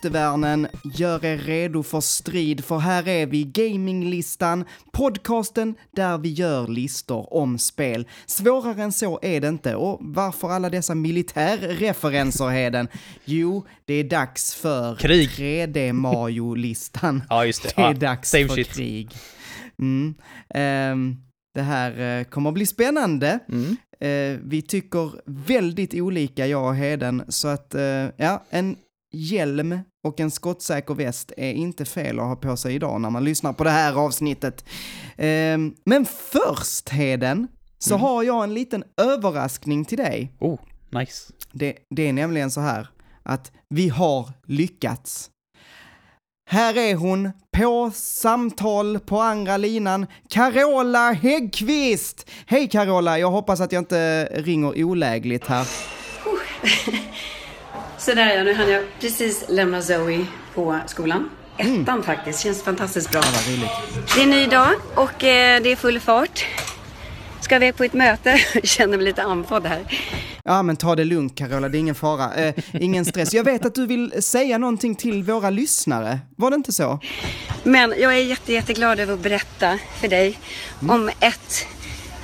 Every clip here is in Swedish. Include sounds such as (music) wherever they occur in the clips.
skyttevärnen. Gör er redo för strid, för här är vi, Gaminglistan, podcasten där vi gör listor om spel. Svårare än så är det inte. Och varför alla dessa militärreferenser, Heden? Jo, det är dags för Krig. 3D Mario-listan. (laughs) Ja, just det. Det är Ja, dags för shit. krig. Mm. Ehm, det här eh, kommer att bli spännande. Mm. Eh, vi tycker väldigt olika, jag och Heden, så att eh, ja, en hjälm och en skottsäker väst är inte fel att ha på sig idag när man lyssnar på det här avsnittet. Ehm, men först, Heden, så Mm. har jag en liten överraskning till dig. Oh, nice. Det, det är nämligen så här att vi har lyckats. Här är hon, på samtal på andra linan, Carola Häggkvist! Hej Carola, jag hoppas att jag inte ringer olägligt här. (laughs) Sådär ja, nu hann jag precis lämna Zoe på skolan. Ettan faktiskt, känns fantastiskt bra. Ja. Det är en ny dag och eh, det är full fart. Ska iväg på ett möte, (laughs) känner mig lite andfådd här. Ja, men ta det lugnt Carola, det är ingen fara. Eh, ingen stress. Jag vet att du vill säga någonting till våra lyssnare, var det inte så? Men jag är jätte, jätteglad över att berätta för dig om ett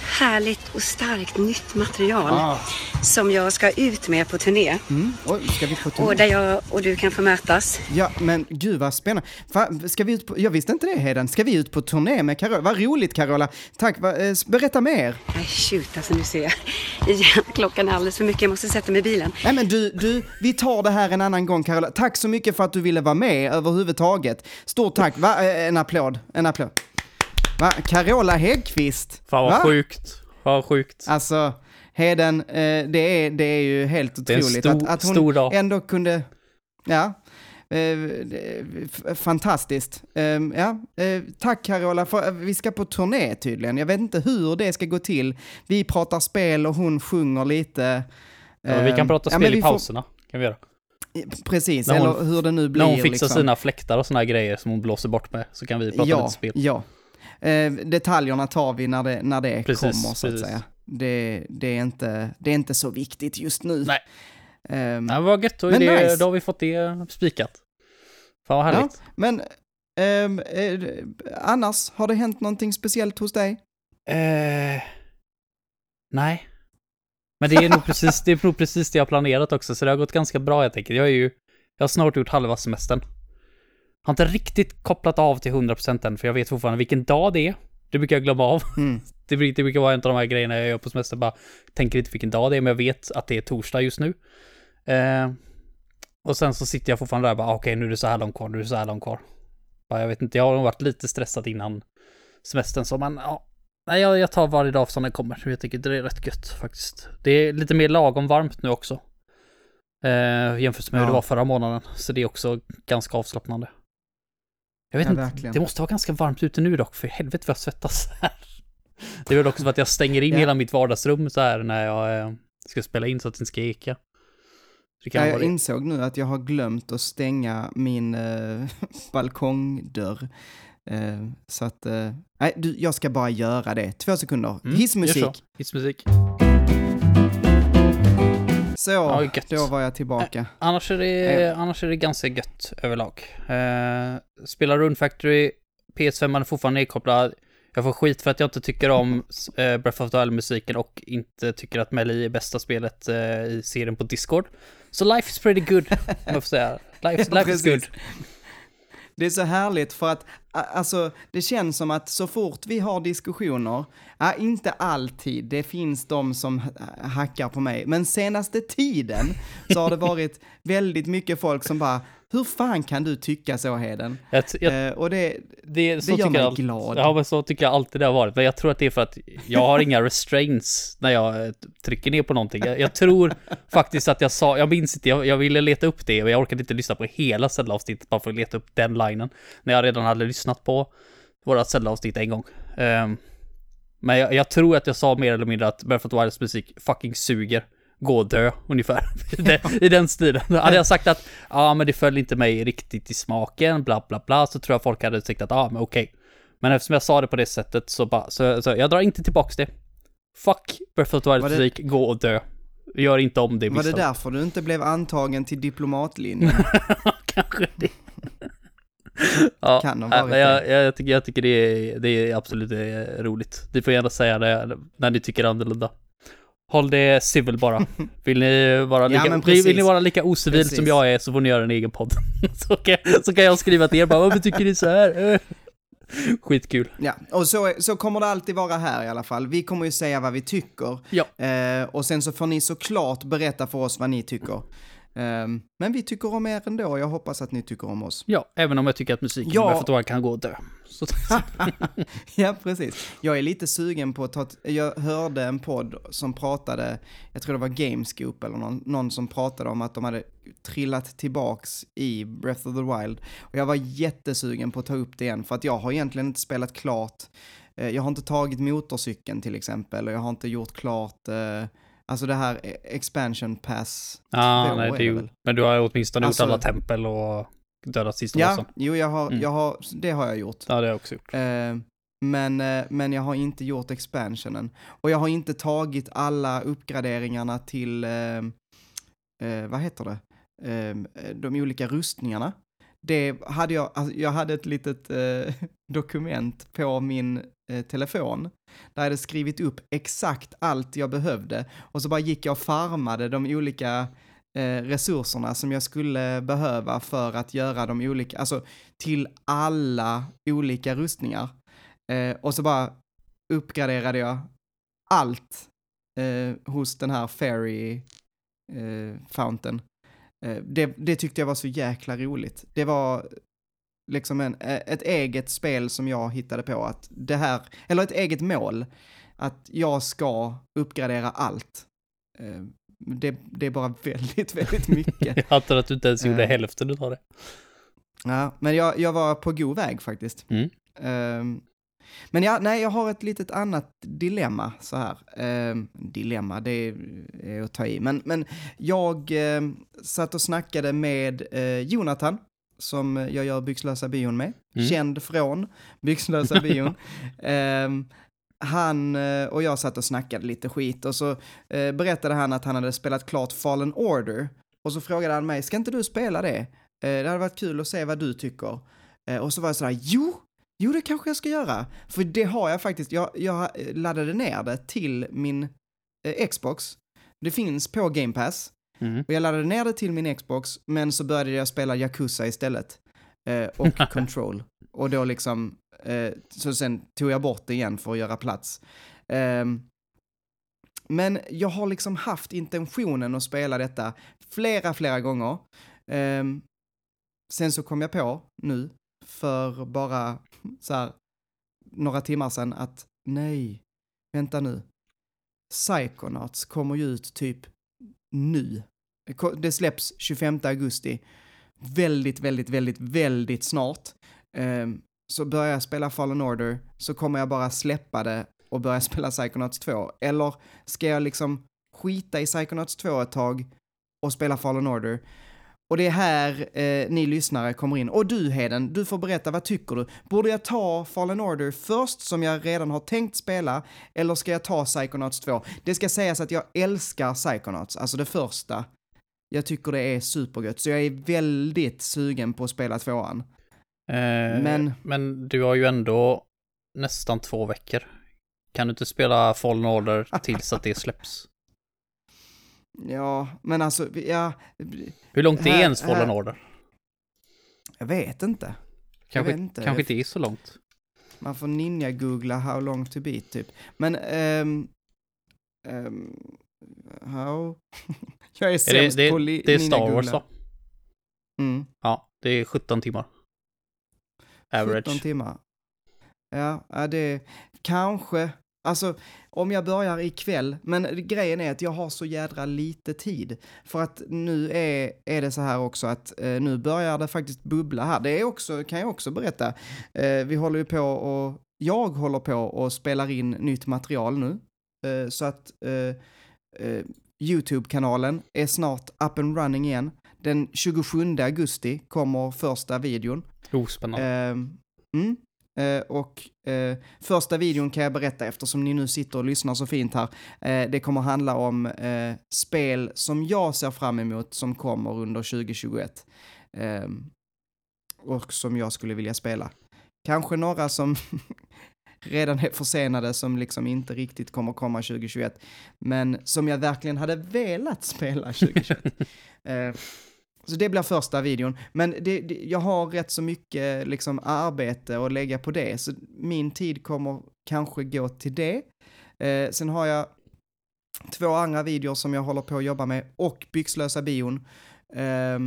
härligt och starkt nytt material Ah. som jag ska ut med på turné. Mm. Oj, ska vi på Och turné? där jag och du kan få mötas. Ja, men gud vad spännande. Fa, ska vi ut på, jag visste inte det Heden. Ska vi ut på turné med Carola? Vad roligt Carola. Tack, va, eh, berätta mer. Nej, shoot alltså nu ser jag. (laughs) Igen, klockan är alldeles för mycket, jag måste sätta mig i bilen. Nej men du, du, vi tar det här en annan gång Carola. Tack så mycket för att du ville vara med överhuvudtaget. Stort tack. Va? Eh, En applåd. En applåd. Va? Carola Häggkvist. Fan vad Va? sjukt. Fan vad sjukt. Alltså, Heden, eh, det, är, det är ju helt är en otroligt stor- att, att hon stor dag. ändå kunde, ja, eh, det- fantastiskt. Eh, ja, eh, tack Carola, för, eh, vi ska på turné tydligen. Jag vet inte hur det ska gå till. Vi pratar spel och hon sjunger lite. Ja, vi kan prata ja, spel i vi får- pauserna. Kan vi göra. Precis, hon- eller hur det nu blir. När hon fixar liksom. sina fläktar och såna här grejer som hon blåser bort med så kan vi prata ja, lite spel. Ja, eh, detaljerna tar vi när det, när det Precis, kommer så att precis. säga. Det, det, är inte, det är inte så viktigt just nu. Nej. Ehm, Ja, vad gött, då, är Men det, nice. då har vi fått det spikat. Fan vad härligt. Men ehm, eh, annars, har det hänt någonting speciellt hos dig? Eh, nej. Men det är, nog precis, det är nog precis det jag planerat också, så det har gått ganska bra helt enkelt. Jag är ju, jag har snart gjort halva semestern. Har inte riktigt kopplat av till 100% än, för jag vet fortfarande vilken dag det är. Det brukar jag glömma av. Mm. (laughs) Det, brukar- det brukar vara en av de här grejerna jag gör på semester, bara tänker inte vilken dag det är, men jag vet att det är torsdag just nu. Eh, och sen så sitter jag fortfarande där och bara, ah, okej, nu är det så här långt kvar, nu är det så här långt kvar. Bara, jag vet inte, jag har nog varit lite stressad innan semestern, så man, ja, Nej, jag, jag tar varje dag som den kommer. Jag tycker det är rätt gött faktiskt. Det är lite mer lagom varmt nu också. Eh, jämfört med hur Ja. det var förra månaden. Så det är också ganska avslappnande. Jag vet Ja, inte, verkligen. det måste vara ganska varmt ute nu dock, för helvete vad jag svettas (laughs) här. Det är väl också för att jag stänger in Ja. hela mitt vardagsrum så här när jag eh, ska spela in så att det inte ska eka. Ja, jag insåg nu att jag har glömt att stänga min eh, (laughs) balkongdörr. Eh, så att, nej, du, jag ska bara göra det. Två sekunder. Mm, Hissmusik. Hissmusik. Så, Ja, då var jag tillbaka. Annars är det, Ja. annars är det ganska gött överlag. Eh, spelar Rune Factory, PS5 är fortfarande nedkopplad. Jag får skit för att jag inte tycker om eh, Breath of the Wild-musiken och inte tycker att Melly är bästa spelet eh, i serien på Discord. Så life is pretty good, om jag får säga. (laughs) Life, life is good. Det är så härligt för att, alltså, det känns som att så fort vi har diskussioner, ja, inte alltid, det finns de som eh, hackar på mig, men senaste tiden så har det varit väldigt mycket folk som bara, hur fan kan du tycka så Heden? Jag, jag, Eh, och det, det, så det gör mig jag, glad. Ja, men så tycker jag alltid det har varit. Men jag tror att det är för att jag har inga (laughs) restraints när jag eh, trycker ner på någonting. Jag, jag tror faktiskt att jag sa, jag minns inte, jag, ville leta upp det och jag orkade inte lyssna på hela Zelda-avsnittet bara för att leta upp den linen. När jag redan hade lyssnat på våra Zelda-avsnitt en gång. Ehm, men jag, jag tror att jag sa mer eller mindre att Breath of the Wilds musik fucking suger. Gå och dö, ungefär. (laughs) I den, stilen. Hade jag sagt att ja, men det föll inte mig riktigt i smaken, bla bla bla, så tror jag folk hade tyckt att ja, men okej. Men eftersom jag sa det på det sättet så bara, så, så jag drar inte tillbaks det. Fuck Breath of the Wild Var det- musik, gå och dö. Gör inte om det Var det misstaget. därför du inte blev antagen till diplomatlinjen? (laughs) Kanske det. (laughs) ja, Kan ha nej, varit men jag, jag, tycker, jag tycker det är, det är absolut eh, roligt. Ni får gärna säga det när ni tycker annorlunda. Håll det civil bara. (laughs) Vill ni vara Ja, lika, men vill, ni vara lika ocivil Precis. som jag är så får ni göra en egen podd. (laughs) så, kan, så kan jag skriva till er bara, varför tycker ni så här? (laughs) Skitkul. Ja, och så, så kommer det alltid vara här i alla fall. Vi kommer ju säga vad vi tycker. Ja. Eh, och sen så får ni såklart berätta för oss vad ni tycker. Ehm, men vi tycker om er ändå och jag hoppas att ni tycker om oss. Ja, även om jag tycker att musiken Ja. med Fotoan kan gå och dö. (laughs) Ja, precis. Jag är lite sugen på att ta, jag hörde en podd som pratade, jag tror det var Gamescoop eller någon, någon som pratade om att de hade trillat tillbaks i Breath of the Wild. Och jag var jättesugen på att ta upp det igen, för att jag har egentligen inte spelat klart, eh, jag har inte tagit motorcykeln till exempel, och jag har inte gjort klart, eh, alltså det här eh, expansion pass. ah, nej, det är ju, men du har åtminstone Alltså- gjort alla tempel och dödat sista Ja, bossen. jo jag har, Mm. jag har, det har jag gjort. Ja, det har jag också gjort. Eh, men, eh, men jag har inte gjort expansionen. Och jag har inte tagit alla uppgraderingarna till, eh, eh, vad heter det, eh, de olika rustningarna. Det hade jag, alltså, jag hade ett litet eh, (laughs) dokument på min eh, telefon där jag hade skrivit upp exakt allt jag behövde och så bara gick jag och farmade de olika eh, resurserna som jag skulle behöva för att göra de olika, alltså till alla olika rustningar. Eh, och så bara uppgraderade jag allt eh, hos den här Fairy eh, Fountain. Eh, det, det tyckte jag var så jäkla roligt. Det var liksom en, eh, ett eget spel som jag hittade på att det här, eller ett eget mål, att jag ska uppgradera allt. Eh, det, det är bara (laughs) väldigt, väldigt mycket. (laughs) Jag antar att du inte ens gjorde Eh. hälften av det. Ja, men jag, jag var på god väg faktiskt. Mm. Ehm, men ja, nej, jag har ett litet annat dilemma så här. Ehm, dilemma, det är, är att ta i. Men, men jag uh, satt och snackade med eh, Jonathan, som jag gör Byxlösa bion med. Mm. Känd från Byxlösa (laughs) bion. Ehm, han eh, och jag satt och snackade lite skit och så eh, berättade han att han hade spelat klart Fallen Order. Och så frågade han mig, ska inte du spela det? Eh, det hade varit kul att se vad du tycker. Eh, och så var jag sådär, jo, jo det kanske jag ska göra. För det har jag faktiskt, jag, jag laddade ner det till min eh, Xbox. Det finns på Game Pass. Mm. Och jag laddade ner det till min Xbox, men så började jag spela Yakuza istället. Eh, och (laughs) Control. Och då liksom, eh, så sen tog jag bort det igen för att göra plats. Ehm, men jag har liksom haft intentionen att spela detta flera, flera gånger. Ehm, sen så kom jag på nu, för bara så här några timmar sedan, att nej, vänta nu. Psychonauts kommer ju ut typ nu. Det släpps 25 augusti. Väldigt, väldigt, väldigt, väldigt snart. Ehm, så börjar jag spela Fallen Order så kommer jag bara släppa det och börja (laughs) spela Psychonauts 2. Eller ska jag liksom skita i Psychonauts 2 ett tag och spela Fallen Order? Och det är här eh, ni lyssnare kommer in. Och du Heden, du får berätta, vad tycker du? Borde jag ta Fallen Order först, som jag redan har tänkt spela, eller ska jag ta Psychonauts 2? Det ska sägas att jag älskar Psychonauts, alltså det första. Jag tycker det är supergött, så jag är väldigt sugen på att spela tvåan. Eh, Men- men du har ju ändå nästan två veckor. Kan du inte spela Fallen Order tills att det släpps? Ja, men alltså, ja, Hur långt är Här- ens Fallen Order? jag vet inte. Kanske, vet inte. kanske inte är så långt. Man får ninja-googla how long to beat typ. Men, ehm, ehm, how? (laughs) jag är Är det, sämst på li- det är Star ninja-googla. Wars va? Mm, Ja, det är 17 timmar. 17 Average. timmar. Ja, ja, det kanske, alltså om jag börjar ikväll, men grejen är att jag har så jädra lite tid. För att nu är, är det så här också att eh, nu börjar det faktiskt bubbla här. Det är också, kan jag också berätta, eh, vi håller ju på och, jag håller på och spelar in nytt material nu. Eh, så att eh, eh, YouTube-kanalen är snart up and running igen. Den 27 augusti kommer första videon. Oh, spännande. Ehm, mm. Eh, och eh, första videon kan jag berätta eftersom ni nu sitter och lyssnar så fint här. Eh, det kommer handla om eh, spel som jag ser fram emot som kommer under 2021. Eh, och som jag skulle vilja spela. Kanske några som (laughs) redan är försenade som liksom inte riktigt kommer komma 2021. Men som jag verkligen hade velat spela 2021. (laughs) så det blir första videon. Men det, det, jag har rätt så mycket liksom arbete att lägga på det, så min tid kommer kanske gå till det. Eh, sen har jag två andra videor som jag håller på att jobba med och Byxlösa bion. Eh,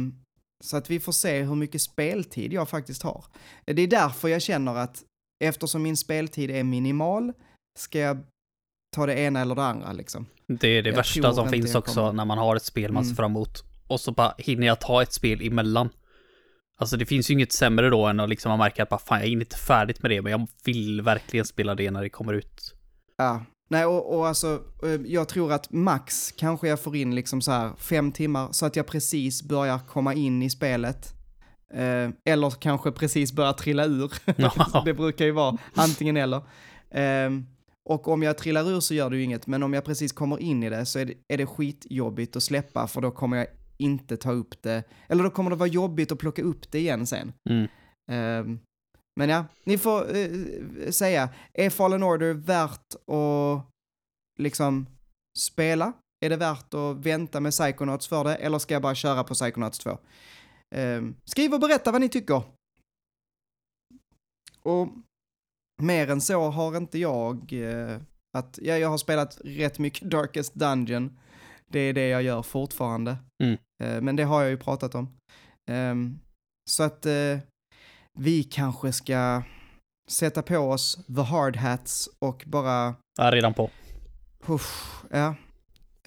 så att vi får se hur mycket speltid jag faktiskt har. Det är därför jag känner att eftersom min speltid är minimal ska jag ta det ena eller det andra liksom. Det är det Jag värsta som finns också kommer- när man har ett spel man ser Mm. fram emot. Och så bara hinner jag ta ett spel emellan. Alltså det finns ju inget sämre då än att liksom man märker att bara fan jag är inte färdigt med det men jag vill verkligen spela det när det kommer ut. Ja, nej och, och alltså eh, jag tror att max kanske jag får in liksom så här fem timmar så att jag precis börjar komma in i spelet. Eh, eller kanske precis börjar trilla ur. Ja. (laughs) (laughs) det brukar ju vara antingen eller. Ehm, och om jag trillar ur så gör det ju inget, men om jag precis kommer in i det så är det, är det skitjobbigt att släppa för då kommer jag inte ta upp det, eller då kommer det vara jobbigt att plocka upp det igen sen. Mm. Ehm, men ja, ni får eh, säga, är Fallen Order värt att liksom spela? Är det värt att vänta med Psychonauts för det, eller ska jag bara köra på Psychonauts 2? Ehm, skriv och berätta vad ni tycker. Och mer än så har inte jag eh, att, ja, jag har spelat rätt mycket Darkest Dungeon. Det är det jag gör fortfarande. Mm. Eh, men det har jag ju pratat om. Ehm, så att eh, vi kanske ska sätta på oss the hard hats och bara, Jag är redan på. uff, ja.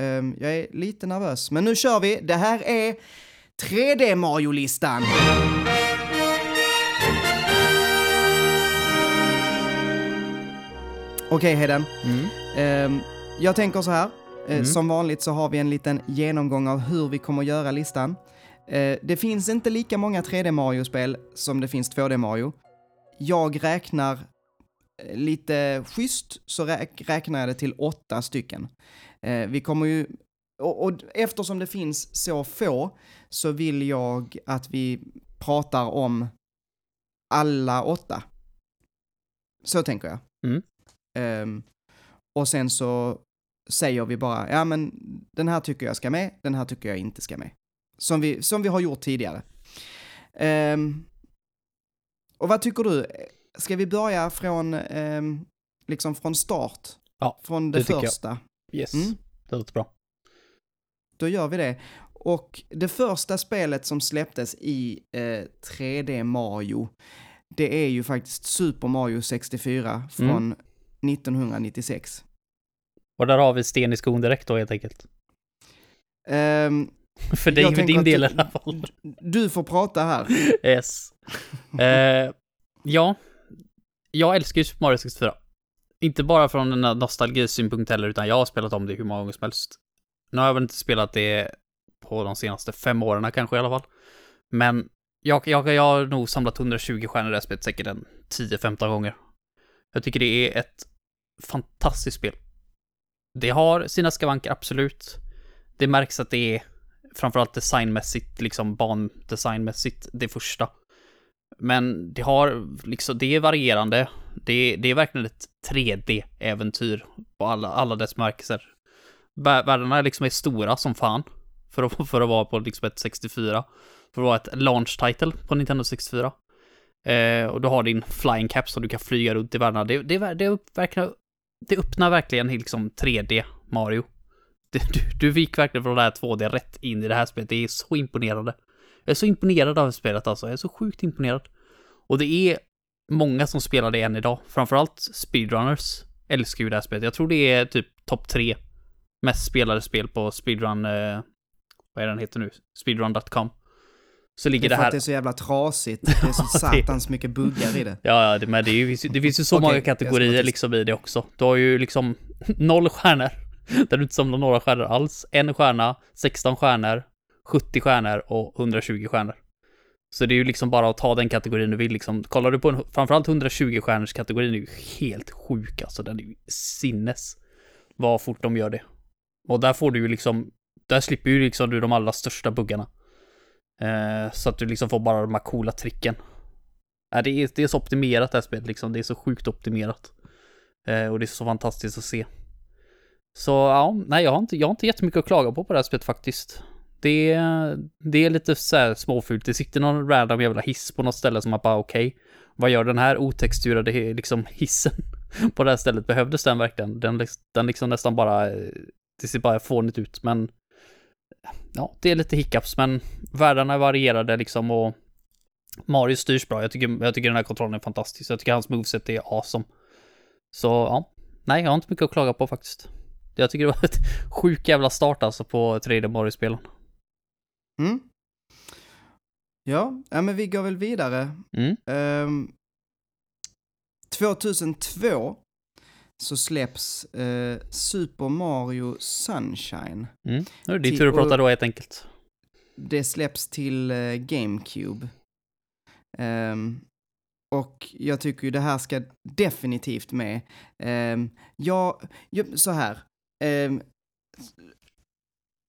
Ehm, jag är lite nervös, men nu kör vi. Det här är 3D Mario-listan. Okej, Heden. Mm. Ehm, jag tänker så här. Eh, Mm. Som vanligt så har vi en liten genomgång av hur vi kommer göra listan. Eh, det finns inte lika många 3D Mario-spel som det finns 2D Mario. Jag räknar eh, lite schysst så räk- räknar jag det till åtta stycken. Vi kommer ju, och, och eftersom det finns så få så vill jag att vi pratar om alla åtta. Så tänker jag. Mm. Ehm, och sen så säger vi bara, ja men den här tycker jag ska med, den här tycker jag inte ska med. Som vi, som vi har gjort tidigare. Ehm, och vad tycker du? Ska vi börja från, ehm, liksom från start? Ja, Från det, det jag. första? Yes, Mm. det låter bra. Då gör vi det. Och det första spelet som släpptes i eh, 3D Mario, det är ju faktiskt Super Mario 64 från Mm. 1996. Och där har vi sten i skon direkt då helt enkelt. Ehm, För dig, för din del i alla fall. du får prata här. (laughs) Yes. Eh, ja, jag älskar ju Super Mario 64. Inte bara från den här nostalgisynpunkt heller, utan jag har spelat om det hur många gånger som helst. Nu har jag väl inte spelat det på de senaste fem åren kanske i alla fall. Men jag, jag, jag har nog samlat 120 stjärnor i det här spelet säkert en 10-15 gånger. Jag tycker det är ett fantastiskt spel. Det har sina skavanker, absolut. Det märks att det är framförallt designmässigt, liksom bandesignmässigt, det första. Men det har, liksom, det är varierande. Det, det är verkligen ett 3D-äventyr på alla, alla dess märkelser. Världarna liksom är stora som fan. För att, (laughs) för att vara på liksom ett 64. För att vara ett launch title på Nintendo 64. Eh, och du har din flying cap som du kan flyga runt i världarna. Det, det, det, är verkligen, det öppnar verkligen liksom 3D Mario. Du, du, du fick verkligen från det här 2D rätt in i det här spelet. Det är så imponerande. Jag är så imponerad av spelet alltså. Jag är så sjukt imponerad. Och det är många som spelar det än idag. Framförallt speedrunners älskar ju det här spelet. Jag tror det är typ topp tre mest spelade spel på speedrun... Eh, vad är den heter nu? Speedrun.com. Så Det ligger det att här... det är så jävla trasigt. Det är så (laughs) det- satans mycket buggar i det. Ja, ja, det, men det, är det finns ju så Okej, många kategorier liksom i det också. Du har ju liksom (laughs) noll stjärnor, där du inte samlar några stjärnor alls. En stjärna, 16 stjärnor, 70 stjärnor och 120 stjärnor. Så det är ju liksom bara att ta den kategorin du vill liksom. Kollar du på en, framförallt 120 stjärnors kategorin är ju helt sjuk alltså. Den är ju sinnes vad fort de gör det. Och där får du ju liksom, där slipper ju liksom du de allra största buggarna. Eh, så att du liksom får bara de här coola tricken. Eh, det, är, det är så optimerat det här spelet liksom, det är så sjukt optimerat. Eh, och det är så fantastiskt att se. Så ja, nej jag har inte, jag har inte jättemycket att klaga på på det här spelet faktiskt. Det, det är lite så här småfult. Det sitter någon random jävla hiss på något ställe som man bara okej. Okay, vad gör den här otexturade liksom hissen (laughs) på det här stället? Behövdes den verkligen? Den, liksom, den liksom nästan bara, eh, det ser bara fånigt ut men ja, det är lite hiccups men världarna är varierade liksom och Mario styrs bra. Jag tycker, jag tycker den här kontrollen är fantastisk. Jag tycker hans moveset är awesome. Så ja, nej jag har inte mycket att klaga på faktiskt. Jag tycker det var ett (laughs) sjuk jävla start alltså på 3D Mario-spelen. Mm. Ja, ja, men vi går väl vidare. Mm. Um, 2002 så släpps uh, Super Mario Sunshine. Mm. Nu är det din tur att prata då helt enkelt. Det släpps till uh, GameCube. Um, och jag tycker ju det här ska definitivt med. Um, ja, så här. Um,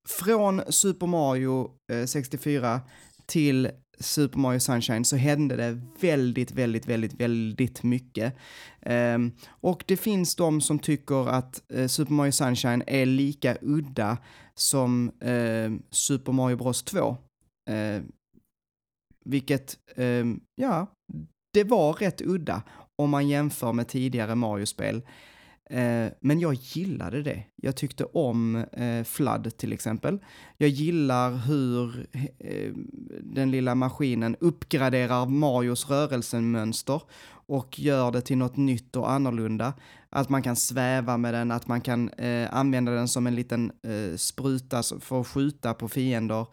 från Super Mario eh, 64 till Super Mario Sunshine så hände det väldigt, väldigt, väldigt, väldigt mycket. Um, och det finns de som tycker att uh, Super Mario Sunshine är lika udda som uh, Super Mario Bros 2. Uh, ehm, vilket, ja, det var rätt udda om man jämför med tidigare Mario-spel. Eh, men jag gillade det. Jag tyckte om eh, Flood till exempel. Jag gillar hur eh, den lilla maskinen uppgraderar Marios rörelsemönster och gör det till något nytt och annorlunda. Att man kan sväva med den, att man kan eh, använda den som en liten eh, spruta för att skjuta på fiender.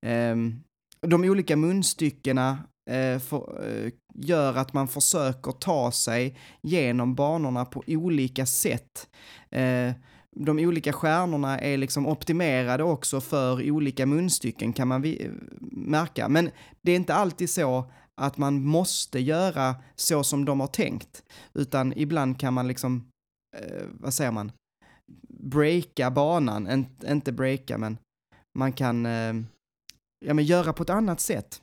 Ehm, de olika munstyckena eh, för, eh, gör att man försöker ta sig genom banorna på olika sätt. Eh, de olika stjärnorna är liksom optimerade också för olika munstycken kan man eh, märka. Men det är inte alltid så att man måste göra så som de har tänkt, utan ibland kan man liksom, eh, vad säger man, breaka banan, En, inte breaka men man kan eh, ja, men göra på ett annat sätt.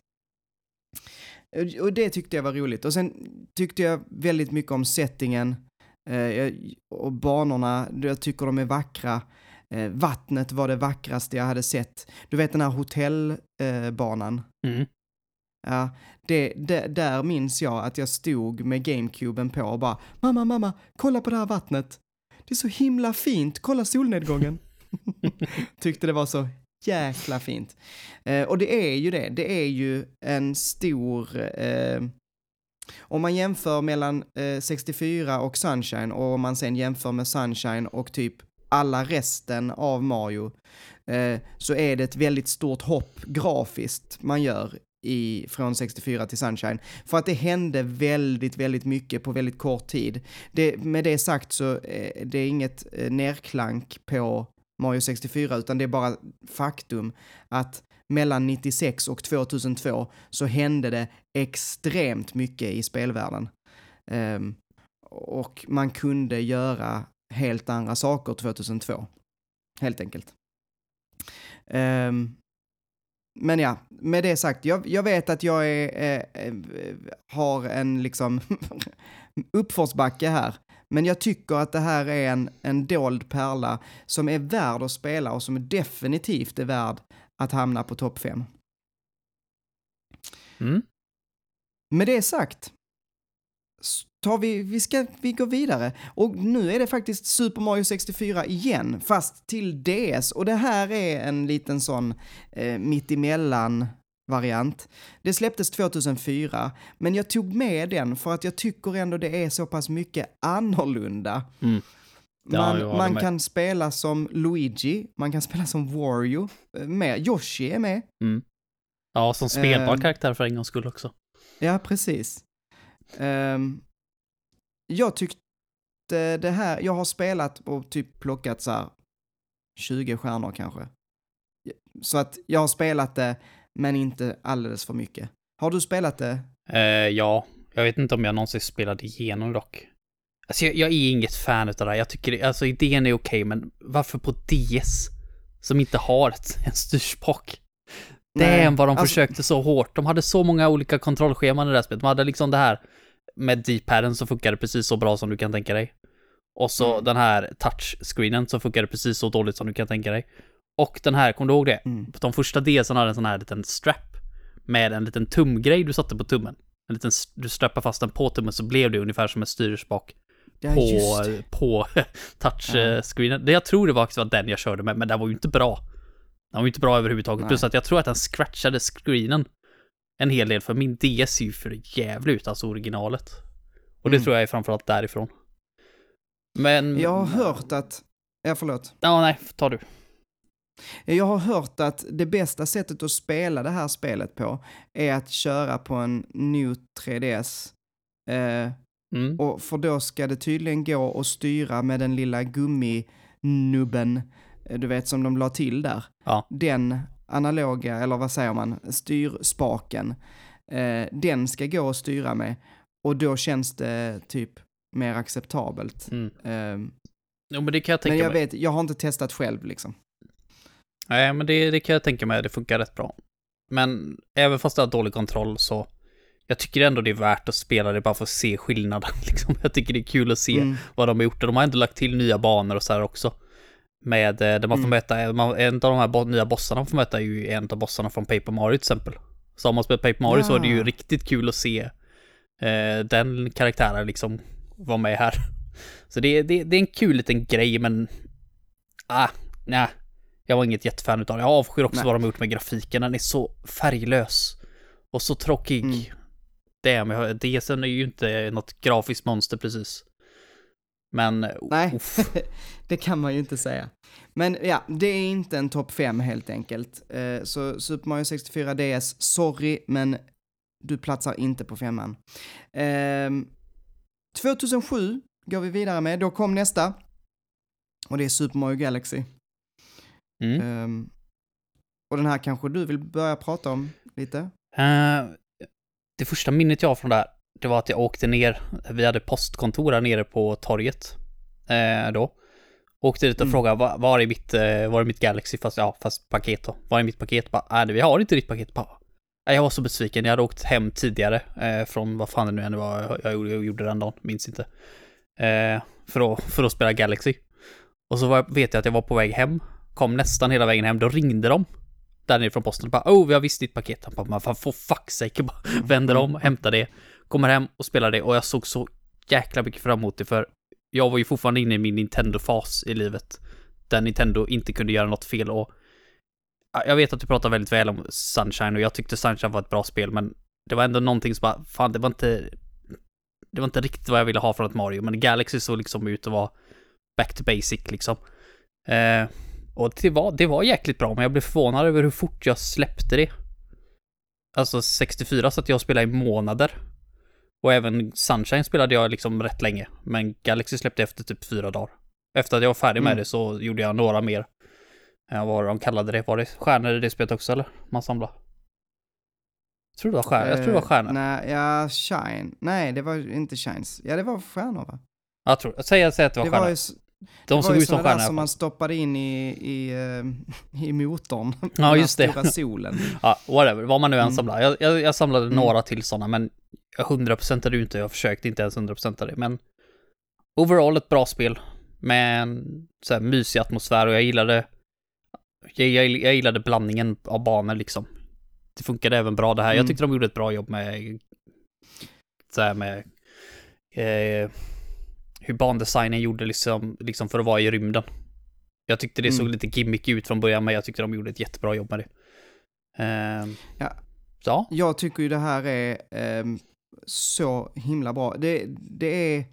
Och det tyckte jag var roligt. Och sen tyckte jag väldigt mycket om settingen eh, och banorna. Jag tycker de är vackra. Eh, vattnet var det vackraste jag hade sett. Du vet den här hotellbanan? Eh, mm. Ja, det, det, där minns jag att jag stod med GameCuben på och bara mamma, mamma, kolla på det här vattnet. Det är så himla fint, kolla solnedgången. (laughs) Tyckte det var så jäkla fint. Eh, och det är ju det, det är ju en stor... Eh, om man jämför mellan eh, 64 och Sunshine och om man sen jämför med Sunshine och typ alla resten av Mario eh, så är det ett väldigt stort hopp grafiskt man gör i, från 64 till Sunshine. För att det hände väldigt, väldigt mycket på väldigt kort tid. Det, med det sagt så eh, är det inget eh, nerklank på Mario 64, utan det är bara faktum att mellan 96 och 2002 så hände det extremt mycket i spelvärlden. Um, och man kunde göra helt andra saker 2002. Helt enkelt. Um, men ja, med det sagt, jag, jag vet att jag är, eh, har en liksom (laughs) uppförsbacke här. Men jag tycker att det här är en, en dold pärla som är värd att spela och som definitivt är värd att hamna på topp 5. Mm. Med det sagt, tar vi, vi ska vi går vidare. Och nu är det faktiskt Super Mario 64 igen, fast till DS. Och det här är en liten sån eh, mittemellan variant. Det släpptes 2004, men jag tog med den för att jag tycker ändå det är så pass mycket annorlunda. Mm. Ja, man, man kan spela som Luigi, man kan spela som Wario, eh, med. Yoshi är med. Mm. Ja, som spelbar uh, karaktär för en gångs skull också. Ja, precis. Um, jag tyckte det här, jag har spelat och typ plockat så här 20 stjärnor kanske. Så att jag har spelat det men inte alldeles för mycket. Har du spelat det? Eh, ja, jag vet inte om jag någonsin spelade igenom dock. Alltså jag, jag är inget fan utav det här. Jag tycker alltså idén är okej, men varför på DS? Som inte har ett, en styrspak. Damn vad de alltså- försökte så hårt. De hade så många olika kontrollscheman i det här spelet. De hade liksom det här med D-paden som funkade precis så bra som du kan tänka dig. Och så Mm. den här touchscreenen som funkade precis så dåligt som du kan tänka dig. Och den här, kommer du ihåg det? Mm. De första DSen hade en sån här liten strap med en liten tumgrej du satte på tummen. En liten, du strappade fast den på tummen så blev det ungefär som en styrspak Ja, på, på (laughs) touchscreenen. Det Jag tror det var faktiskt var den jag körde med, men den var ju inte bra. Den var ju inte bra överhuvudtaget. Nej. Plus att jag tror att den scratchade screenen en hel del, för min DS ser ju för jävligt ut, alltså originalet. Och det Mm. tror jag är framförallt därifrån. Men... Jag har hört att, ja förlåt. Ja, nej, ta du. Jag har hört att det bästa sättet att spela det här spelet på är att köra på en New 3DS. Eh, Mm. och för då ska det tydligen gå att styra med den lilla gumminubben, eh, du vet som de la till där. Ja. Den analoga, eller vad säger man, styrspaken. Eh, den ska gå att styra med. Och då känns det typ mer acceptabelt. Mm. Eh, Jo, men det kan jag tänka men jag mig. vet, jag har inte testat själv liksom. Nej, men det, det kan jag tänka mig, det funkar rätt bra. Men även fast det har dålig kontroll så jag tycker ändå det är värt att spela det bara för att se skillnaden. (laughs) Liksom. Jag tycker det är kul att se Mm. vad de har gjort. De har ändå lagt till nya banor och så här också. Med, eh, där man får Mm. möta, man, en av de här bo- nya bossarna man får möta är ju en av bossarna från Paper Mario till exempel. Så om man spelar Paper Mario så är det ju Ja. riktigt kul att se eh, den karaktären liksom vara med här. (laughs) Så det, det, det är en kul liten grej men, ah, nej. Jag var inget jättefan utav det. Jag avskyr också Nej. vad de har gjort med grafiken. Den är så färglös. Och så tråkig. Mm. Damn, jag- DSen är ju inte något grafiskt monster precis. Men, Nej, (laughs) det kan man ju inte säga. Men ja, det är inte en topp 5 helt enkelt. Eh, så Super Mario 64 DS, sorry, men du platsar inte på femman. Ehm, 2007 går vi vidare med, då kom nästa. Och det är Super Mario Galaxy. Mm. Ehm, och den här kanske du vill börja prata om lite? Eh, det första minnet jag har från det här, det var att jag åkte ner, vi hade postkontor här nere på torget eh, då. Åkte dit och Mm. frågade, var, var, är mitt, eh, var är mitt Galaxy, fast, ja, fast paket då? Var är mitt paket? Bara, nej, vi har inte ditt paket. Bara, jag var så besviken, jag hade åkt hem tidigare eh, från vad fan det nu än var jag, jag, gjorde- jag gjorde den dagen, minns inte. Eh, för, att, för att spela Galaxy. Och så var, vet jag att jag var på väg hem, kom nästan hela vägen hem, då ringde de där nere från posten och bara oh, vi har visst ditt paket. Han bara, man fan for fuck's sake, bara vänder om, hämtar det, kommer hem och spelar det och jag såg så jäkla mycket fram emot det för jag var ju fortfarande inne i min Nintendo-fas i livet. Där Nintendo inte kunde göra något fel och jag vet att du pratar väldigt väl om Sunshine och jag tyckte Sunshine var ett bra spel men det var ändå någonting som bara, fan det var inte det var inte riktigt vad jag ville ha från ett Mario men Galaxy såg liksom ut att vara back to basic liksom. Eh, och det var, det var jäkligt bra, men jag blev förvånad över hur fort jag släppte det. Alltså 64 så att jag spelade i månader. Och även Sunshine spelade jag liksom rätt länge. Men Galaxy släppte efter typ fyra dagar. Efter att jag var färdig med Mm. det så gjorde jag några mer. Ja, vad de kallade det. Var det stjärnor i det spelet också eller? Man samlade. Jag tror det var stjärnor. Jag tror det var Eh, stjärnor. Nej, ja, Shine. Nej, det var inte Shines. Ja, det var stjärnor va? Jag tror, säg, säg att det var Det stjärnor. var ju, de såg ut som stjärnor. som man stoppade in i, i, eh, (laughs) i motorn. Den Ja, just det. stora solen. (laughs) Ja, whatever. Vad man nu än Mm. samlar. Jag, jag, jag samlade Mm. några till sådana, men jag 100% det inte. Jag försökte inte ens 100% det, men overall ett bra spel. Med en så här mysig atmosfär och jag gillade jag, jag, jag gillade blandningen av banor liksom. Det funkade även bra det här. Jag Mm. tyckte de gjorde ett bra jobb med så här med eh, hur bandesignen gjorde liksom, liksom för att vara i rymden. Jag tyckte det Mm. såg lite gimmick ut från början, men jag tyckte de gjorde ett jättebra jobb med det. Ehm, Ja. Så. Jag tycker ju det här är ehm, så himla bra. Det, det är...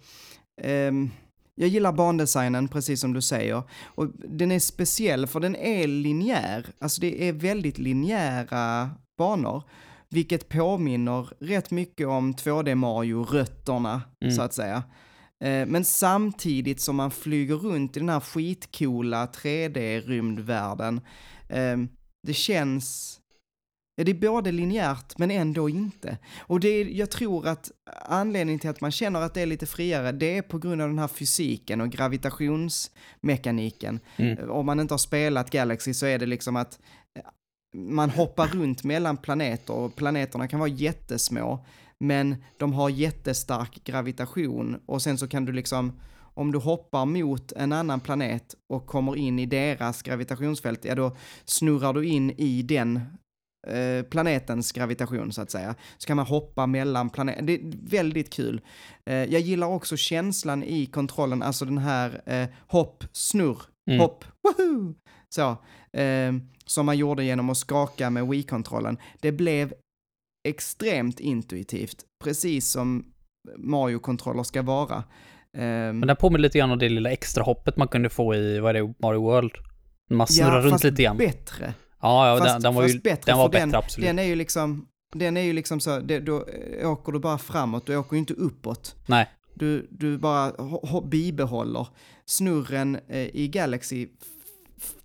ehm, jag gillar bandesignen, precis som du säger. Och den är speciell för den är linjär. Alltså det är väldigt linjära banor. Vilket påminner rätt mycket om 2D Mario-rötterna, Mm. så att säga. Eh, Men samtidigt som man flyger runt i den här skitcoola 3D-rymdvärlden. ehm, Det känns det är både linjärt men ändå inte. Och det är, jag tror att anledningen till att man känner att det är lite friare, det är på grund av den här fysiken och gravitationsmekaniken. Mm. Om man inte har spelat Galaxy så är det liksom att eh, man hoppar runt mellan planeter och planeterna kan vara jättesmå, men de har jättestark gravitation och sen så kan du liksom om du hoppar mot en annan planet och kommer in i deras gravitationsfält, ja då snurrar du in i den eh, planetens gravitation så att säga. Så kan man hoppa mellan planeter. Det är väldigt kul. Eh, jag gillar också känslan i kontrollen, alltså den här eh, hopp, snurr, Mm. hopp, woohoo! Så, eh, som man gjorde genom att skaka med Wii-kontrollen. Det blev extremt intuitivt, precis som Mario-kontroller ska vara. Ehm, Men den påminner lite grann om det lilla extra hoppet man kunde få i, vad är det, Mario World? Man snurrar runt fast lite grann. bättre. Ja, ja Fast, den, den var ju bättre, den var bättre, den, absolut. Den är ju liksom, den är ju liksom så, det, då eh, åker du bara framåt, du åker ju inte uppåt. Nej, Du, du bara bibehåller. Snurren eh, i Galaxy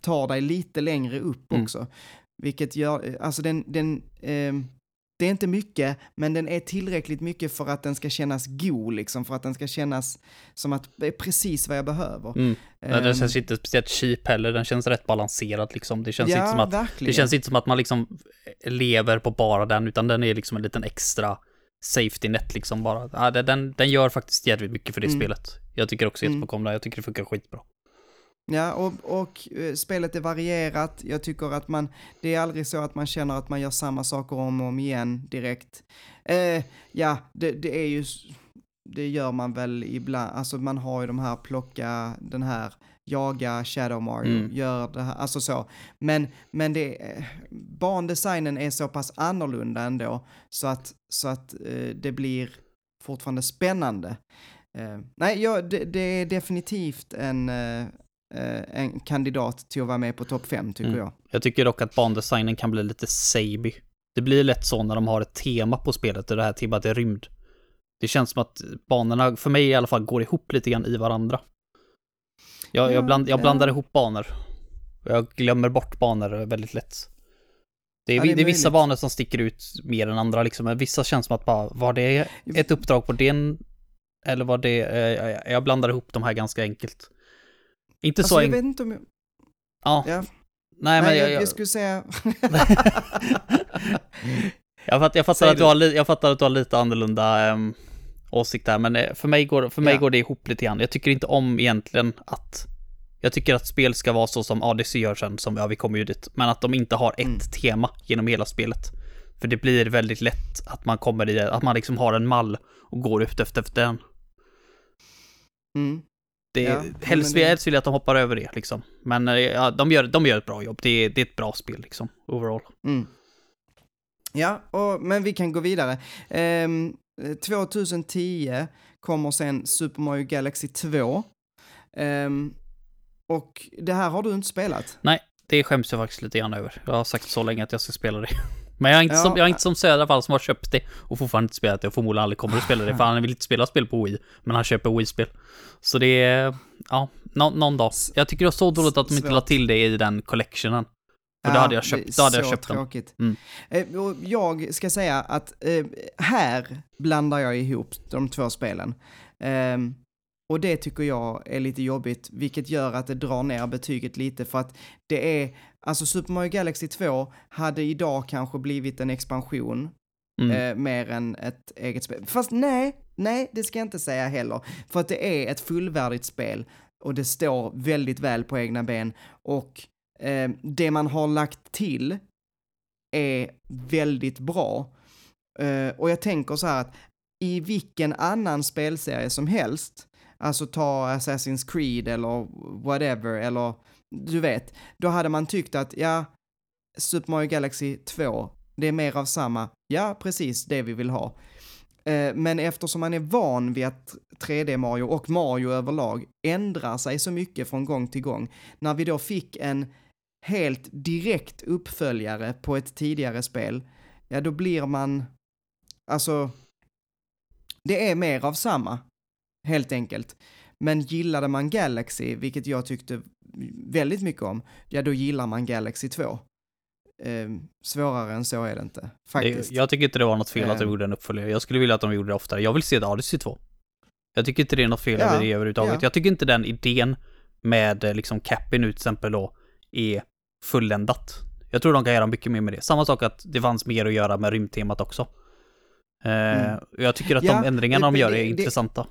tar dig lite längre upp Mm. också. Vilket gör, eh, alltså den, den ehm, det är inte mycket, men den är tillräckligt mycket för att den ska kännas god, liksom, för att den ska kännas som att det är precis vad jag behöver. mm. den Ehm, känns inte speciellt cheap heller, den känns rätt balanserad liksom. Det känns ja, inte som att verkligen. Det känns inte som att man liksom lever på bara den, utan den är liksom en liten extra safety net liksom bara. Ja, den, den gör faktiskt jävligt mycket för det Mm. spelet. Jag tycker också Mm. jättemycket om det, jag tycker det funkar skitbra. Ja, och, och eh, spelet är varierat. Jag tycker att man, det är aldrig så att man känner att man gör samma saker om och om igen direkt. Eh, ja, det, det är ju, det gör man väl ibland, alltså man har ju de här plocka, den här jaga Shadow Mario, Mm. gör det här, alltså så. Men, men det, eh, bandesignen är så pass annorlunda ändå, så att, så att eh, det blir fortfarande spännande. Eh, nej, ja, det, det är definitivt en, eh, en kandidat till att vara med på topp 5 tycker Mm. jag. Jag tycker dock att bandesignen kan bli lite samey. Det blir lätt så när de har ett tema på spelet och det här temat är rymd. Det känns som att banorna, för mig i alla fall, går ihop lite grann i varandra. Jag, Ja, jag, bland, jag ja. blandar ihop banor. Jag glömmer bort banor väldigt lätt. Det är, Ja, det är det är vissa banor som sticker ut mer än andra liksom, men vissa känns som att bara, var det ett uppdrag på den, eller var det, eh, jag blandar ihop de här ganska enkelt. Inte Alltså, så jag vet inte om jag... Ja. Ja. Nej, men Nej, jag, jag, jag, jag, skulle säga... (laughs) jag, fatt, jag, fattar Säg att du har, jag fattar att du har lite annorlunda um, åsikt där, men eh, för mig, går, för mig Ja. går det ihop lite grann. Jag tycker inte om egentligen att jag tycker att spel ska vara så som Odyssey gör sen, som ja, vi kommer ju dit, men att de inte har ett Mm. tema genom hela spelet. För det blir väldigt lätt att man kommer i, att man liksom har en mall och går ut efter, efter den. Mm. Det, Ja, helst, det- helst vill jag att de hoppar över det liksom. Men eh, ja, de, gör, de gör ett bra jobb. Det, är- det är ett bra spel liksom, overall. Mm. Ja, och, men vi kan gå vidare. Ehm, eh, 2010 kommer sen Super Mario Galaxy 2. Ehm, och det här har du inte spelat? Det skäms jag faktiskt lite grann över. Jag har sagt så länge att jag ska spela det. (laughs) Men jag är inte, Ja. som, jag är inte som Söder i alla fall som har köpt det och fortfarande inte spelat det och förmodligen aldrig kommer att spela det. För han vill inte spela spel på Wii, men han köper Wii-spel. Så det är, ja, nå, någon dag. Jag tycker det var så dåligt att de inte la till det i den collectionen. För då hade jag köpt, då hade jag köpt den. tråkigt. Mm. Eh, jag ska säga att eh, här blandar jag ihop de två spelen. Och det tycker jag är lite jobbigt, vilket gör att det drar ner betyget lite för att det är, alltså Super Mario Galaxy 2 hade idag kanske blivit en expansion Mm. eh, mer än ett eget spel. Fast nej, nej, det ska jag inte säga heller. För att det är ett fullvärdigt spel och det står väldigt väl på egna ben och eh, det man har lagt till är väldigt bra. Eh, och jag tänker så här att i vilken annan spelserie som helst, alltså ta Assassin's Creed eller whatever, eller du vet, då hade man tyckt att ja, Super Mario Galaxy 2, det är mer av samma, ja precis det vi vill ha. Eh, men eftersom man är van vid att 3D Mario och Mario överlag ändrar sig så mycket från gång till gång, när vi då fick en helt direkt uppföljare på ett tidigare spel, ja då blir man, alltså, det är mer av samma, helt enkelt. Men gillade man Galaxy, vilket jag tyckte väldigt mycket om, ja då gillar man Galaxy 2. eh, svårare än så är det inte. Faktiskt. jag tycker inte det var något fel att de Eh. gjorde en uppföljare. Jag skulle vilja att de gjorde det oftare. Jag vill se The Odyssey 2. Jag tycker inte det är något fel Ja, över det överhuvudtaget. ja. Jag tycker inte den idén med eh, liksom Cappy nu till exempel då är fulländat. Jag tror de kan göra mycket mer med det. Samma sak att det fanns mer att göra med rymdtemat också. Eh, Mm. Jag tycker att Ja, de ändringarna det- de gör är det- intressanta.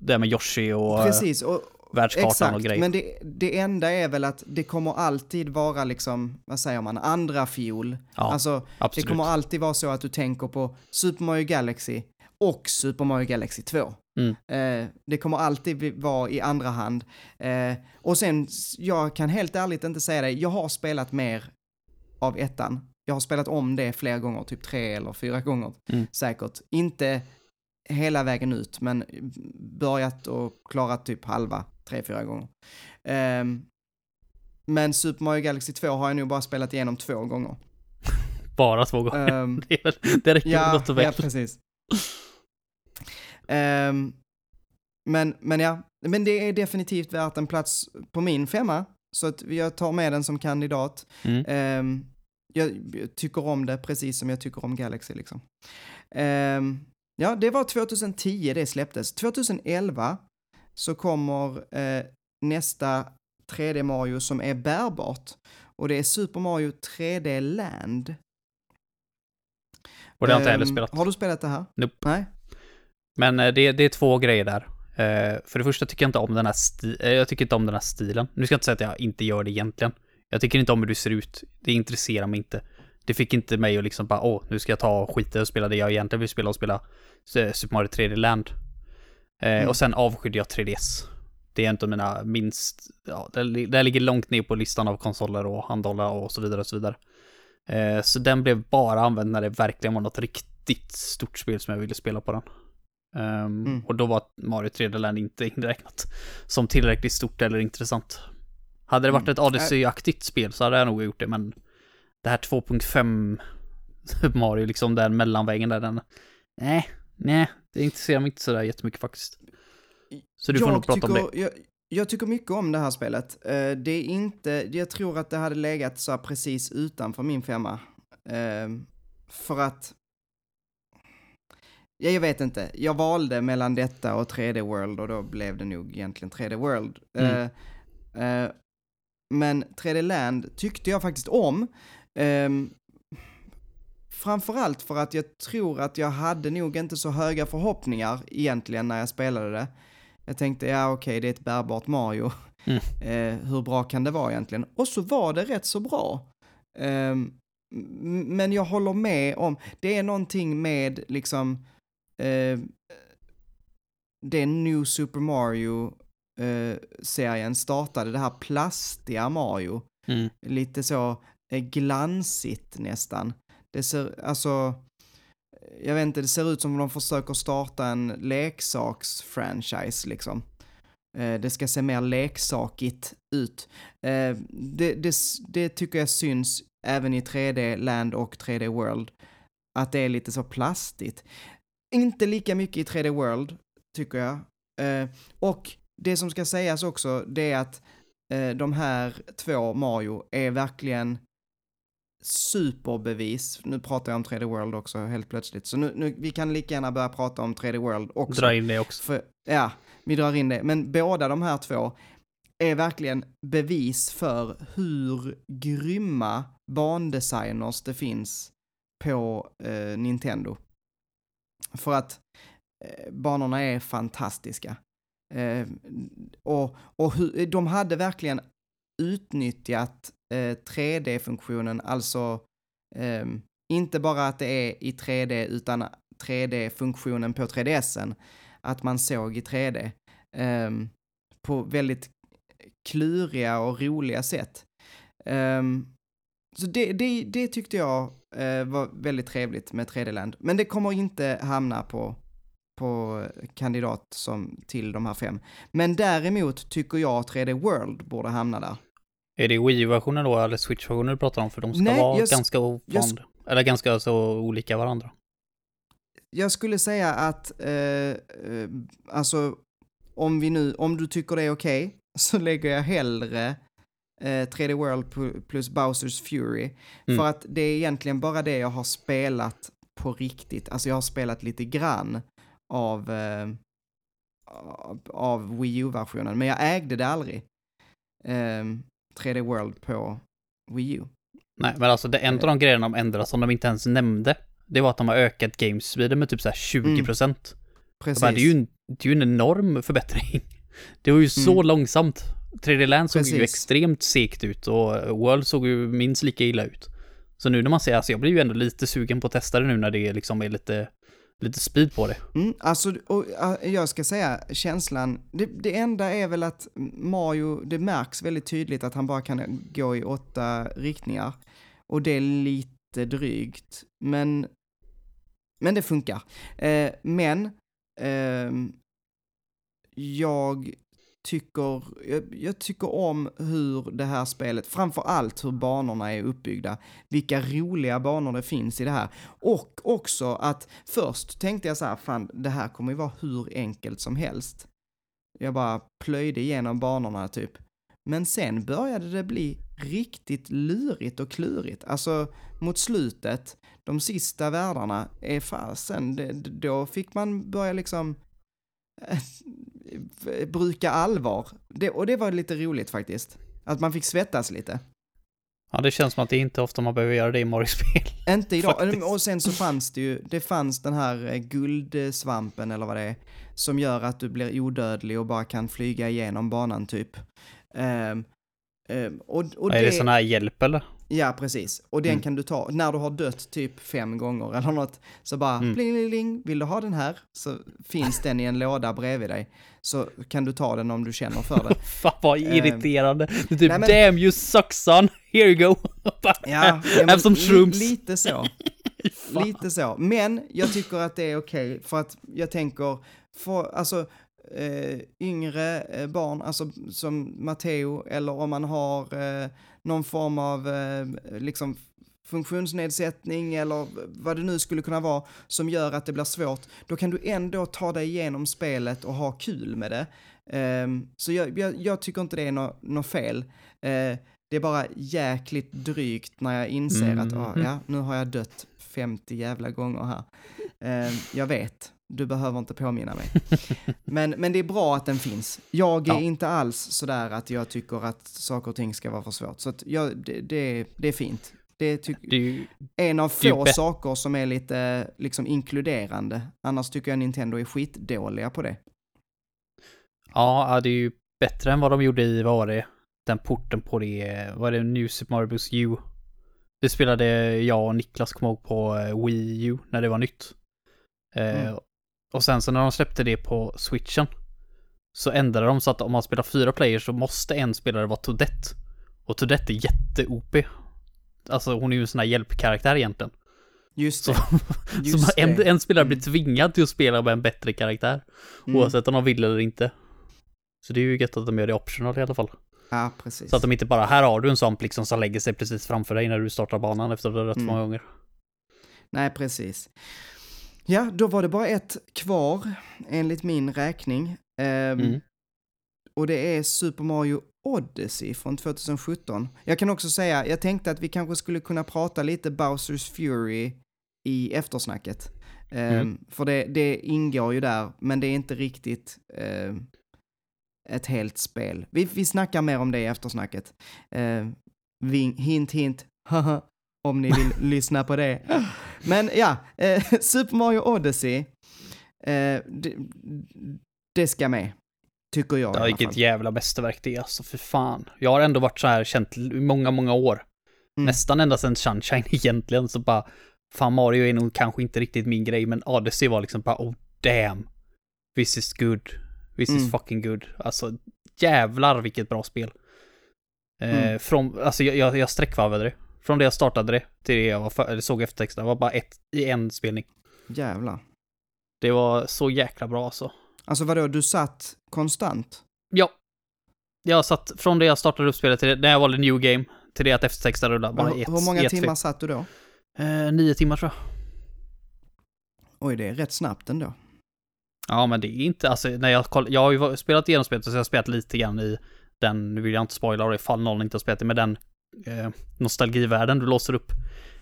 Det med Yoshi och eh, Precis, och, världskartan exakt. och grejer. Men det, det enda är väl att det kommer alltid vara liksom, vad säger man, andra fiol. Ja, alltså, absolut. det kommer alltid vara så att du tänker på Super Mario Galaxy och Super Mario Galaxy 2. Mm. Eh, det kommer alltid vara i andra hand. Eh, och sen, jag kan helt ärligt inte säga det, jag har spelat mer av ettan. Jag har spelat om det flera gånger, typ tre eller fyra gånger Mm. säkert. Inte hela vägen ut, men börjat och klarat typ halva, tre, fyra gånger. Ehm, men Super Mario Galaxy 2 har jag nog bara spelat igenom två gånger. (laughs) Bara två gånger. Ehm, (laughs) Det, är väl- det räcker Ja, gott och väl. ja precis. Ehm, men, men ja, men det är definitivt värt en plats på min femma. Så att jag tar med den som kandidat. Mm. Ehm, jag tycker om det precis som jag tycker om Galaxy liksom. Ehm, ja, det var 2010 det släpptes. 2011 så kommer eh, nästa 3D Mario som är bärbart. Och det är Super Mario 3D Land. Och det har jag inte heller Ehm, spelat. Har du spelat det här? Nope. Nej. Men eh, det, det är två grejer där. Eh, för det första tycker jag inte om den här sti- eh, jag tycker inte om den här stilen. Nu ska jag inte säga att jag inte gör det egentligen. Jag tycker inte om hur du ser ut. Det intresserar mig inte. Det fick inte mig att liksom bara, åh, nu ska jag ta och skita och spela det jag egentligen vill spela och spela eh, Super Mario 3D Land. Eh, Mm. Och sen avskydde jag 3DS. Det är av mina minst, ja, det, det ligger långt ner på listan av konsoler och handhållare och så vidare och så vidare. Eh, så den blev bara använd när det verkligen var något riktigt stort spel som jag ville spela på den. Ehm, Mm. Och då var Mario 3D Land inte (laughs) inräknat som tillräckligt stort eller intressant. Hade det varit Mm. ett Odyssey-aktigt spel så hade jag nog gjort det, men det här 2.5 (laughs) Mario, liksom den mellanvägen där, den... Nej, nej, det intresserar mig inte sådär jättemycket faktiskt. Så du får jag nog prata om det. tycker, Jag, jag tycker mycket om det här spelet. Eh, det är inte, jag tror att det hade legat så precis utanför min femma. Eh, för att, ja, jag vet inte, jag valde mellan detta och 3D World och då blev det nog egentligen 3D World. Mm. Eh, eh, men 3D Land tyckte jag faktiskt om. Ehm, framförallt för att jag tror att jag hade nog inte så höga förhoppningar egentligen när jag spelade det. Jag tänkte, ja okej, det är ett bärbart Mario. Mm. (laughs) Eh, hur bra kan det vara egentligen? Och så var det rätt så bra. Ehm, m- men jag håller med om, det är någonting med liksom eh, det New Super Mario eh, serien startade, det här plastiga Mario Mm. lite så glansigt nästan. Det ser, alltså, jag vet inte, det ser ut som om de försöker starta en leksaksfranchise liksom. Eh, det ska se mer leksakigt ut. Eh, det, det, det tycker jag syns även i 3D Land och 3D World. Att det är lite så plastigt. Inte lika mycket i 3D World, tycker jag. Eh, och det som ska sägas också, det är att de här två Mario är verkligen superbevis. Nu pratar jag om 3D World också helt plötsligt. Så nu, nu vi kan lika gärna börja prata om 3D World också. Dra in det också. För, ja, vi drar in det. Men båda de här två är verkligen bevis för hur grymma bandesigners det finns på eh, Nintendo. För att eh, banorna är fantastiska. Eh, och och hur, de hade verkligen utnyttjat eh, 3D-funktionen, alltså eh, inte bara att det är i 3D utan 3D-funktionen på 3DSen, att man såg i 3D eh, på väldigt kluriga och roliga sätt. Eh, så det, det, det tyckte jag eh, var väldigt trevligt med 3D-land, men det kommer inte hamna på på kandidat som till de här fem. Men däremot tycker jag 3D World borde hamna där. Är det Wii-versionen då, eller Switch-versionen du pratar om? För de ska Nej, vara jag ganska ovanliga. Eller ganska så olika varandra. Jag skulle säga att, eh, eh, alltså, om vi nu, om du tycker det är okej, (laughs) så lägger jag hellre eh, 3D World plus Bowsers Fury. Mm. För att det är egentligen bara det jag har spelat på riktigt. Alltså jag har spelat lite grann av, eh, av, Wii U-versionen, men jag ägde det aldrig. Eh, 3D World på Wii U. Nej, men alltså det en av de grejerna de ändrade som de inte ens nämnde, det var att de har ökat gamespeeden med typ så här 20 procent. Precis. Det är ju en, det är ju en enorm förbättring. (laughs) Det var ju så Mm. långsamt. 3D Land såg ju Precis. extremt segt ut och World såg ju minst lika illa ut. Så nu när man ser, alltså jag blir ju ändå lite sugen på att testa det nu när det liksom är lite, lite speed på det. Mm, alltså, och, jag ska säga känslan, det, det enda är väl att Mario, det märks väldigt tydligt att han bara kan gå i åtta riktningar. Och det är lite drygt, men, men det funkar. Eh, men, eh, jag tycker, jag, jag tycker om hur det här spelet, framför allt hur banorna är uppbyggda, vilka roliga banor det finns i det här. Och också att först tänkte jag så här, fan det här kommer ju vara hur enkelt som helst. Jag bara plöjde igenom banorna typ. Men sen började det bli riktigt lurigt och klurigt. Alltså mot slutet, de sista världarna är fasen, det- då fick man börja liksom bruka allvar. Det, och det var lite roligt faktiskt. Att man fick svettas lite. Ja, det känns som att det är inte ofta man behöver göra det i Mario-spel. (laughs) Inte idag. Faktiskt. Och sen så fanns det ju, det fanns den här eh, guldsvampen eller vad det är, som gör att du blir odödlig och bara kan flyga igenom banan typ. Ehm, ehm, och, och Är det sån här hjälp eller? Ja, precis. Och den Mm. kan du ta, när du har dött typ fem gånger eller något, så bara Mm. pling, pling, pling, vill du ha den här? Så finns den i en låda bredvid dig. Så kan du ta den om du känner för det. (laughs) Fan vad irriterande. Det är typ nej, men- damn you suck son, here you go. (laughs) Ja, ja, Have some shrooms. lite så. (laughs) Lite så. Men jag tycker att det är okej, för att jag tänker, för, alltså, eh, yngre eh, barn, alltså som Matteo, eller om man har eh, någon form av eh, liksom funktionsnedsättning eller vad det nu skulle kunna vara som gör att det blir svårt, då kan du ändå ta dig igenom spelet och ha kul med det. Ehm, så jag, jag, jag tycker inte det är något nå fel. Eh, det är bara jäkligt drygt när jag inser att ah, ja, nu har jag dött 50 jävla gånger här. Ehm, jag vet, du behöver inte påminna mig. (laughs) Men, men det är bra att den finns. Jag är Ja. inte alls sådär att jag tycker att saker och ting ska vara för svårt. Så jag, det, det, det är fint. Det är tyck, Det är ju, en av få saker som är lite liksom inkluderande. Annars tycker jag Nintendo är skitdåliga på det. ja, ja, det är ju bättre än vad de gjorde i, vad var det, den porten på det, vad är det, New Super Mario Bros. U. Det spelade jag och Niklas kom ihåg på eh, Wii U när det var nytt. Eh, Mm. Och sen så när de släppte det på switchen så ändrade de så att om man spelar fyra players så måste en spelare vara Toadette. Och Toadette är jätte-OP. Alltså hon är ju en sån här hjälpkaraktär egentligen. Just Så, det. (laughs) så Just en, det. en spelare Mm. blir tvingad till att spela med en bättre karaktär. Mm. Oavsett om de vill eller inte. Så det är ju gött att de gör det optional i alla fall. Ja, precis. Så att de inte bara, här har du en svamp liksom som lägger sig precis framför dig när du startar banan efter att du har dött Mm. många gånger. Nej, precis. Ja, då var det bara ett kvar, enligt min räkning. Ehm, Mm. Och det är Super Mario Odyssey från 2017. Jag kan också säga, jag tänkte att vi kanske skulle kunna prata lite Bowsers Fury i eftersnacket. Ehm, Mm. För det, det ingår ju där, men det är inte riktigt ehm, ett helt spel. Vi, vi snackar mer om det i eftersnacket. Ving, hint, hint, om ni vill (laughs) lyssna på det. Men ja, eh, Super Mario Odyssey, eh, det, det ska med. Tycker jag Ja, vilket jävla mästerverk det är alltså, för fan. Jag har ändå varit så här känt i många, många år. Mm. Nästan ända sedan Sunshine (laughs) egentligen, så bara, fan Mario är nog kanske inte riktigt min grej, men Odyssey var liksom bara, oh damn. This is good. This Mm. is fucking good. Alltså, jävlar vilket bra spel. Eh, Mm. från, alltså jag, jag, jag sträckvarvade det. Från det jag startade det till det jag var såg eftertexterna. Det var bara ett i en spelning. Jävlar. Det var så jäkla bra alltså. Alltså vadå, du satt konstant? Ja. Jag satt från det jag startade upp spelet till det, när jag valde new game, till det att eftertexten rullade. Bara hur, ett, hur många ett timmar svep. satt du då? Eh, nio timmar tror jag. Oj, det är rätt snabbt ändå. Ja, men det är inte, alltså när jag koll, jag har ju spelat igenom spelet så har jag spelat lite grann i den, nu vill jag inte spoila ifall någon inte har spelat det, med den eh, nostalgivärlden du låser upp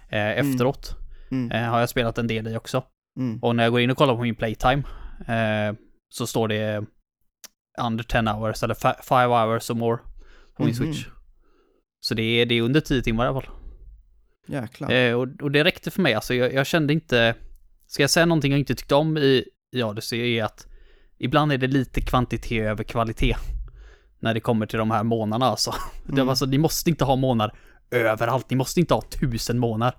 eh, efteråt. Mm. Eh, har jag spelat en del i också. Mm. Och när jag går in och kollar på min playtime eh, så står det under 10 hours eller 5 hours or more på min Mhm. switch. Så det är, det är under 10 timmar i alla fall. Jäklar. Eh, och, och det räckte för mig, alltså jag, jag kände inte... Ska jag säga någonting jag inte tyckte om i, i Odyssey är att ibland är det lite kvantitet över kvalitet. När det kommer till de här månaderna alltså. (laughs) Det Mm. var alltså ni måste inte ha månader överallt, ni måste inte ha tusen månader.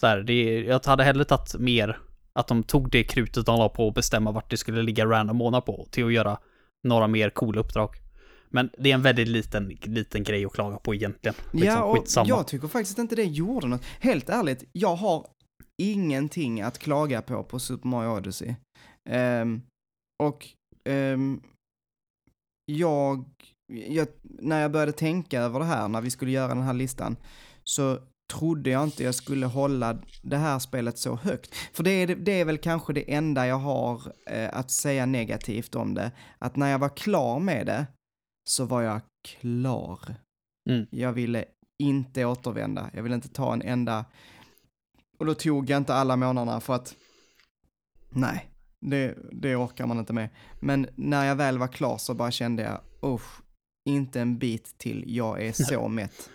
Så här, det, jag hade hellre tagit mer att de tog det krutet de la på att bestämma vart det skulle ligga random månad på till att göra några mer coola uppdrag. Men det är en väldigt liten, liten grej att klaga på egentligen. Liksom, ja, och skitsamma. jag tycker faktiskt inte det gjorde något. Helt ärligt, jag har ingenting att klaga på på Super Mario Odyssey. Ehm, och ehm, jag, jag, när jag började tänka över det här, när vi skulle göra den här listan, så trodde jag inte jag skulle hålla det här spelet så högt. För det är, det är väl kanske det enda jag har eh, att säga negativt om det. Att när jag var klar med det, så var jag klar. Mm. Jag ville inte återvända. Jag ville inte ta en enda... Och då tog jag inte alla månaderna för att... Nej, det, det orkar man inte med. Men när jag väl var klar så bara kände jag, usch, inte en bit till, jag är så (laughs) mätt.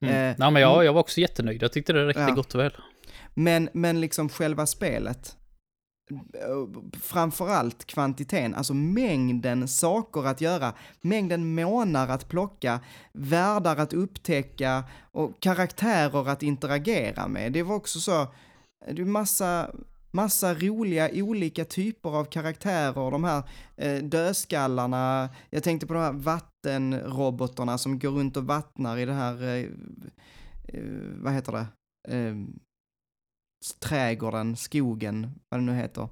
Mm. Eh, Nej men jag, jag var också jättenöjd. Jag tyckte det räckte Ja. gott och väl. Men, men liksom själva spelet, framförallt kvantiteten, alltså mängden saker att göra, mängden månar att plocka, världar att upptäcka och karaktärer att interagera med. Det var också så, det är massa, massa roliga olika typer av karaktärer, de här eh, dödskallarna, jag tänkte på de här vattenrobotarna som går runt och vattnar i det här, eh, eh, vad heter det? Eh, trädgården, skogen, vad det nu heter.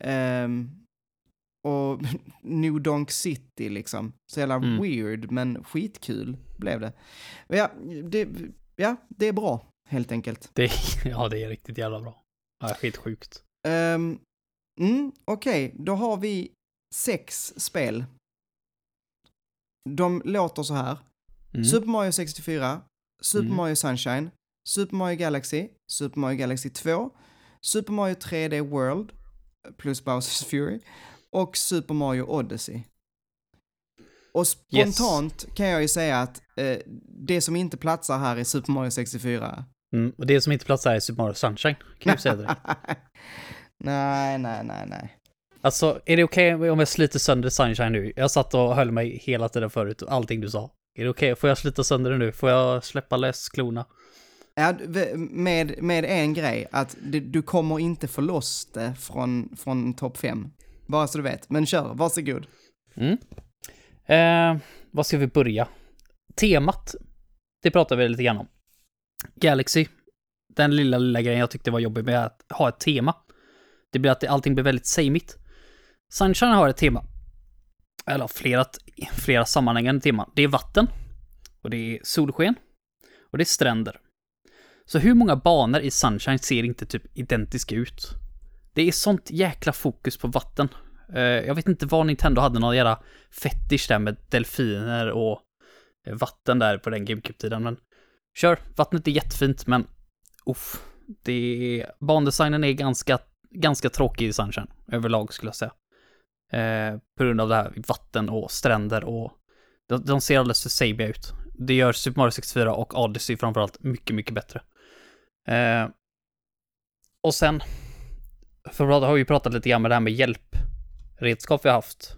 Ehm, och (laughs) New Donk City liksom. Så jävla Mm. weird, men skitkul blev det. Ja, det, ja, det är bra, helt enkelt. Det, (laughs) ja, det är riktigt jävla bra. Ja, skitsjukt. Um, mm, Okej, då har vi sex spel. De låter så här. Mm. Super Mario 64, Super Mm. Mario Sunshine, Super Mario Galaxy, Super Mario Galaxy 2, Super Mario 3D World plus Bowsers Fury och Super Mario Odyssey. Och spontant kan jag ju säga att eh, det som inte platsar här är Super Mario 64. Mm. Och det som inte platsar är Super Mario Sunshine. Kan jag säga det? (laughs) nej, nej, nej, nej. Alltså, är det okej om jag sliter sönder Sunshine nu? Jag satt och höll mig hela tiden förut, allting du sa. Är det okej? Får jag slita sönder det nu? Får jag släppa lös klorna? Ja, med, med en grej, att du, du kommer inte få loss det från, från topp 5. Bara så du vet. Men kör, varsågod. Mm. Eh, vad ska vi börja? Temat, det pratar vi lite grann om. Galaxy, den lilla, lilla grejen jag tyckte var jobbig med att ha ett tema. Det blir att allting blir väldigt samigt. Sunshine har ett tema. Eller flera, flera sammanhängande teman. Det är vatten. Och det är solsken. Och det är stränder. Så hur många banor i Sunshine ser inte typ identiska ut? Det är sånt jäkla fokus på vatten. Eh, jag vet inte vad Nintendo hade någon jävla fetisch där med delfiner och eh, vatten där på den GameCube-tiden, men kör, vattnet är jättefint, men uff, det är, bandesignen är ganska, ganska tråkig i Sunshine överlag skulle jag säga. Eh, på grund av det här vatten och stränder och de, de ser alldeles för sabia ut. Det gör Super Mario 64 och Odyssey framförallt mycket, mycket bättre. Eh, och sen, för vi har ju pratat lite grann med det här med hjälpredskap vi har haft.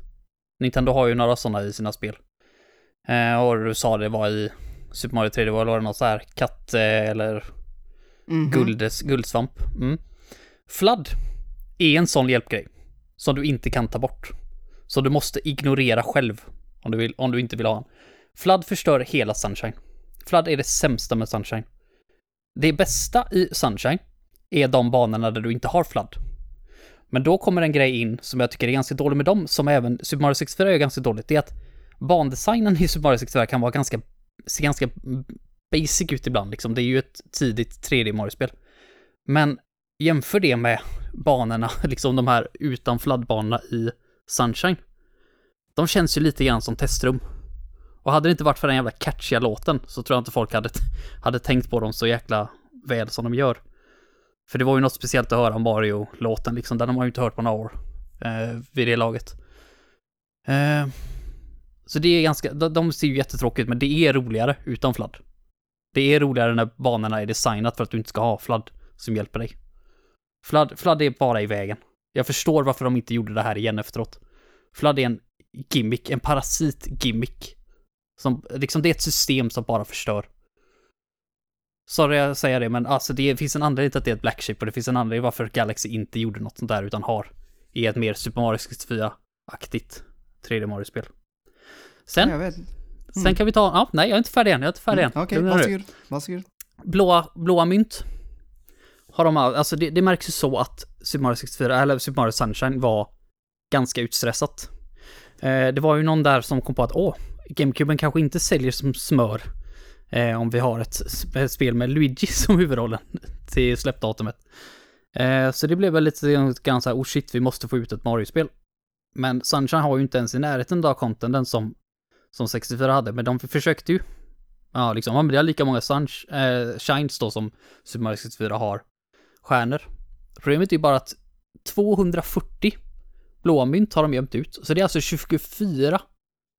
Nintendo har ju några sådana i sina spel. Eh, och du sa det var i Super Mario 3D World, var det något så här katt eh, eller Mhm. guldes, guldsvamp. Mm. Flood är en sån hjälpgrej som du inte kan ta bort. Så du måste ignorera själv om du, vill, om du inte vill ha den. Flood förstör hela Sunshine. Flood är det sämsta med Sunshine. Det bästa i Sunshine är de banorna där du inte har Flood. Men då kommer en grej in som jag tycker är ganska dålig med dem, som även Super Mario 64 är ganska dåligt. Det är att bandesignen i Super Mario 64 kan vara ganska, ser ganska basic ut ibland liksom. Det är ju ett tidigt 3D Mario-spel. Men jämför det med banorna, (laughs) liksom de här utan fladdbanorna i Sunshine. De känns ju lite grann som testrum. Och hade det inte varit för den jävla catchiga låten så tror jag inte folk hade, (laughs) hade tänkt på dem så jäkla väl som de gör. För det var ju något speciellt att höra Mario-låten liksom, den har man ju inte hört på några år eh, vid det laget. Eh, så det är ganska, de, de ser ju jättetråkigt men det är roligare utan fladd. Det är roligare när banorna är designat för att du inte ska ha fladd som hjälper dig. Fladd, fladd är bara i vägen. Jag förstår varför de inte gjorde det här igen efteråt. Fladd är en gimmick, en parasit-gimmick. Som, liksom det är ett system som bara förstör. Sorry jag säger det, men alltså det finns en anledning till att det är ett black chip och det finns en anledning varför Galaxy inte gjorde något sånt där utan har i ett mer Super Mario 64-aktigt 3D Mario-spel. Sen, Jag vet. sen kan vi ta, ja, nej jag är inte färdig än, jag är inte färdig än. Mm, Okej, Lugna dig. varsågod. Varsågod. blåa, blåa mynt har de, all- alltså det, det märks ju så att Super Mario 64, eller Super Mario Sunshine var ganska utstressat. Eh, det var ju någon där som kom på att åh, GameCuben kanske inte säljer som smör eh, om vi har ett, ett spel med Luigi (laughs) som huvudrollen till släppdatumet. Eh, så det blev väl lite grann så här, oh shit, vi måste få ut ett Mario-spel. Men Sunshine har ju inte ens i närheten av contenten som, som 64 hade, men de försökte ju Ja, liksom, men det är lika många sunsh, eh, shines då som Super Mario 64 har stjärnor. Problemet är ju bara att 240 blåa mynt har de gömt ut. Så det är alltså 24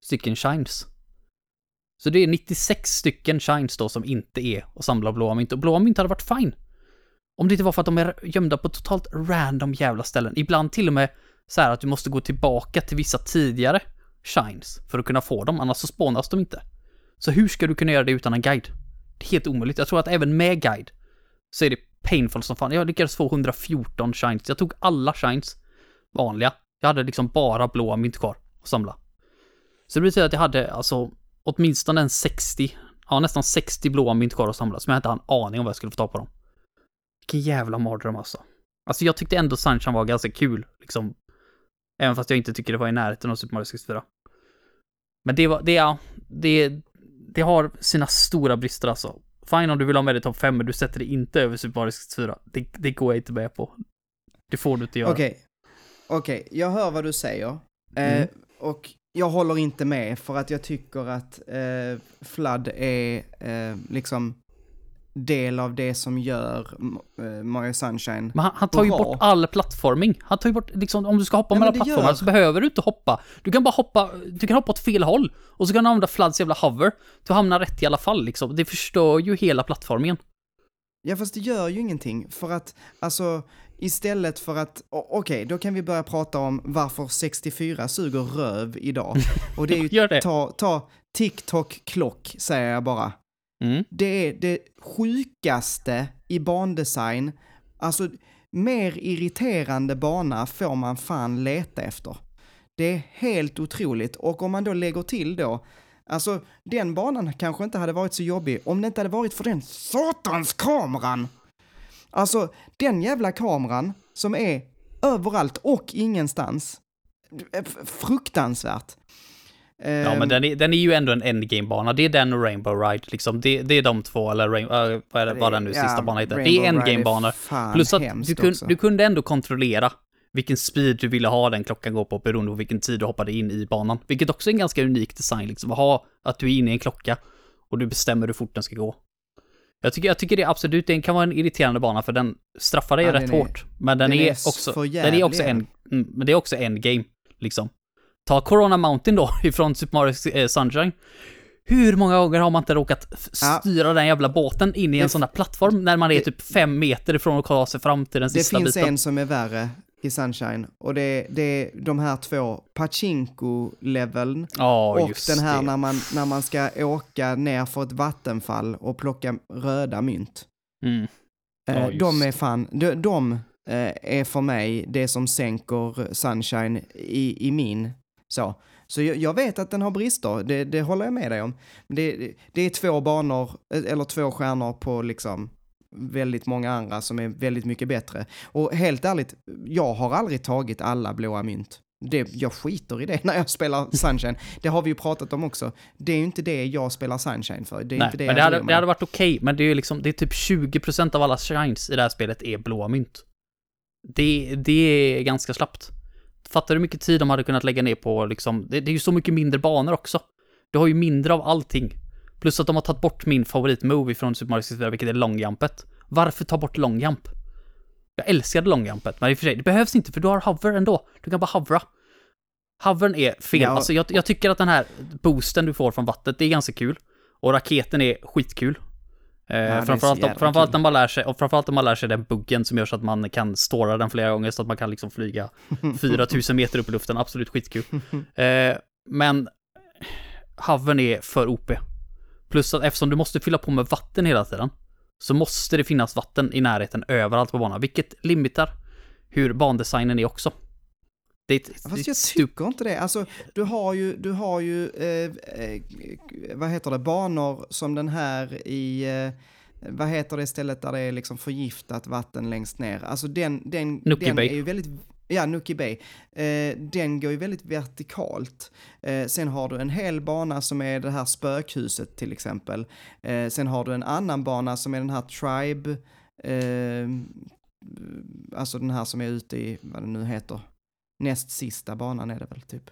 stycken shines. Så det är 96 stycken shines då som inte är och samlar blåa mynt. Och blåa mynt hade varit fine. Om det inte var för att de är gömda på totalt random jävla ställen. Ibland till och med så här att du måste gå tillbaka till vissa tidigare shines för att kunna få dem, annars så spånas de inte. Så hur ska du kunna göra det utan en guide? Det är helt omöjligt. Jag tror att även med guide så är det painful som fan. Jag lyckades få 114 shines. Jag tog alla shines vanliga. Jag hade liksom bara blåa mynt kvar att samla. Så det betyder att jag hade alltså åtminstone en 60, ja nästan 60 blåa mynt kvar att samla som jag inte hade en aning om vad jag skulle få ta på dem. Vilken jävla mardröm alltså. Alltså jag tyckte ändå Sunshine var ganska kul, liksom. Även fast jag inte tycker det var i närheten av Super Mario 64. Men det var, det, ja, det, det har sina stora brister alltså. Fine om du vill ha med det i topp 5, men du sätter det inte över Super Mario 64. Det, det går jag inte med på. Det får du inte göra. Okej. Okej, jag hör vad du säger. Mm. Eh, och jag håller inte med för att jag tycker att eh, Flood är eh, liksom del av det som gör eh, Mario Sunshine. Men han, han tar ju Bra. bort all plattforming. Han tar ju bort, liksom, om du ska hoppa Ja, mellan plattformar gör- så behöver du inte hoppa. Du kan bara hoppa, du kan hoppa åt fel håll. Och så kan du använda Floods jävla hover. Du hamnar rätt i alla fall liksom. Det förstör ju hela plattformingen. Ja, fast det gör ju ingenting för att, alltså, istället för att, okej, då kan vi börja prata om varför 64 suger röv idag. (laughs) Och det är ju, det. ta, ta TikTok-klock, säger jag bara. Mm. Det är det sjukaste i bandesign. Alltså, mer irriterande bana får man fan leta efter. Det är helt otroligt. Och om man då lägger till då, alltså den banan kanske inte hade varit så jobbig om det inte hade varit för den satans kameran. Alltså, den jävla kameran som är överallt och ingenstans. Fruktansvärt. Ja, Ehm, men den är, den är ju ändå en endgame-bana. Det är den och Rainbow Ride, liksom. Det, det är de två, eller Rain, äh, vad, är vad den nu sista banan heter. Det är Rainbow endgame-banor. Plus att du, kun, du kunde ändå kontrollera vilken speed du ville ha den klockan gå på beroende på vilken tid du hoppade in i banan. Vilket också är en ganska unik design, liksom. Att ha att du är inne i en klocka och du bestämmer hur fort den ska gå. Jag tycker, jag tycker det absolut, det kan vara en irriterande bana för den straffar dig Ja, rätt den är- hårt. Men den, den är, är också, den är också en, mm, men det är också endgame, liksom. Ta Corona Mountain då, (laughs) ifrån Super Mario eh, Sunshine. Hur många gånger har man inte råkat f- Ja. styra den jävla båten in i en Det- sån där plattform när man är det- typ fem meter ifrån att ta sig fram till den Det sista finns biten? en som är värre i Sunshine och det är, det är de här två Pachinko-leveln Ja, och den här det. när man, när man ska åka ner för ett vattenfall och plocka röda mynt. Mm. Just de är det. fan, de, de eh, är för mig det som sänker Sunshine i, i min så. Så jag, jag vet att den har brister, det, det håller jag med dig om. Det, det är två banor, eh, eller två stjärnor på liksom väldigt många andra som är väldigt mycket bättre. Och helt ärligt, jag har aldrig tagit alla blåa mynt. Det, jag skiter i det (laughs) när jag spelar Sunshine. Det har vi ju pratat om också. Det är ju inte det jag spelar Sunshine för. Det är Nej, inte det men det hade, det hade varit okej, men det är ju liksom, det är typ 20% av alla shines i det här spelet är blåa mynt. Det, det är ganska slappt. Fattar du hur mycket tid de hade kunnat lägga ner på liksom, det, det är ju så mycket mindre banor också. Du har ju mindre av allting. Plus att de har tagit bort min favoritmovie från Super Mario 64, vilket är longjumpet. Varför ta bort longjump? Jag älskade longjumpet, men i och för sig, det behövs inte för du har hover ändå. Du kan bara hovra. Hovern är fel. Ja. Alltså jag, jag tycker att den här boosten du får från vattnet, det är ganska kul. Och raketen är skitkul. Eh, framförallt, jävla framförallt när man lär sig, och framförallt när man lär sig den buggen som gör så att man kan stora den flera gånger så att man kan liksom flyga (laughs) 4000 meter upp i luften. Absolut skitkul. (laughs) Eh, men hovern är för OP. Plus att eftersom du måste fylla på med vatten hela tiden så måste det finnas vatten i närheten överallt på banan, vilket limitar hur bandesignen är också. Det det Fast jag tycker inte det. Alltså, du har ju, du har ju eh, eh, vad heter det, banor som den här i, eh, vad heter det stället där det är liksom förgiftat vatten längst ner. Alltså den, den, den Bay. är ju väldigt, ja, Nookie Bay. Eh, den går ju väldigt vertikalt. Eh, sen har du en hel bana som är det här spökhuset till exempel. Sen har du en annan bana som är den här Tribe, alltså den här som är ute i, vad det nu heter, näst sista banan är det väl typ.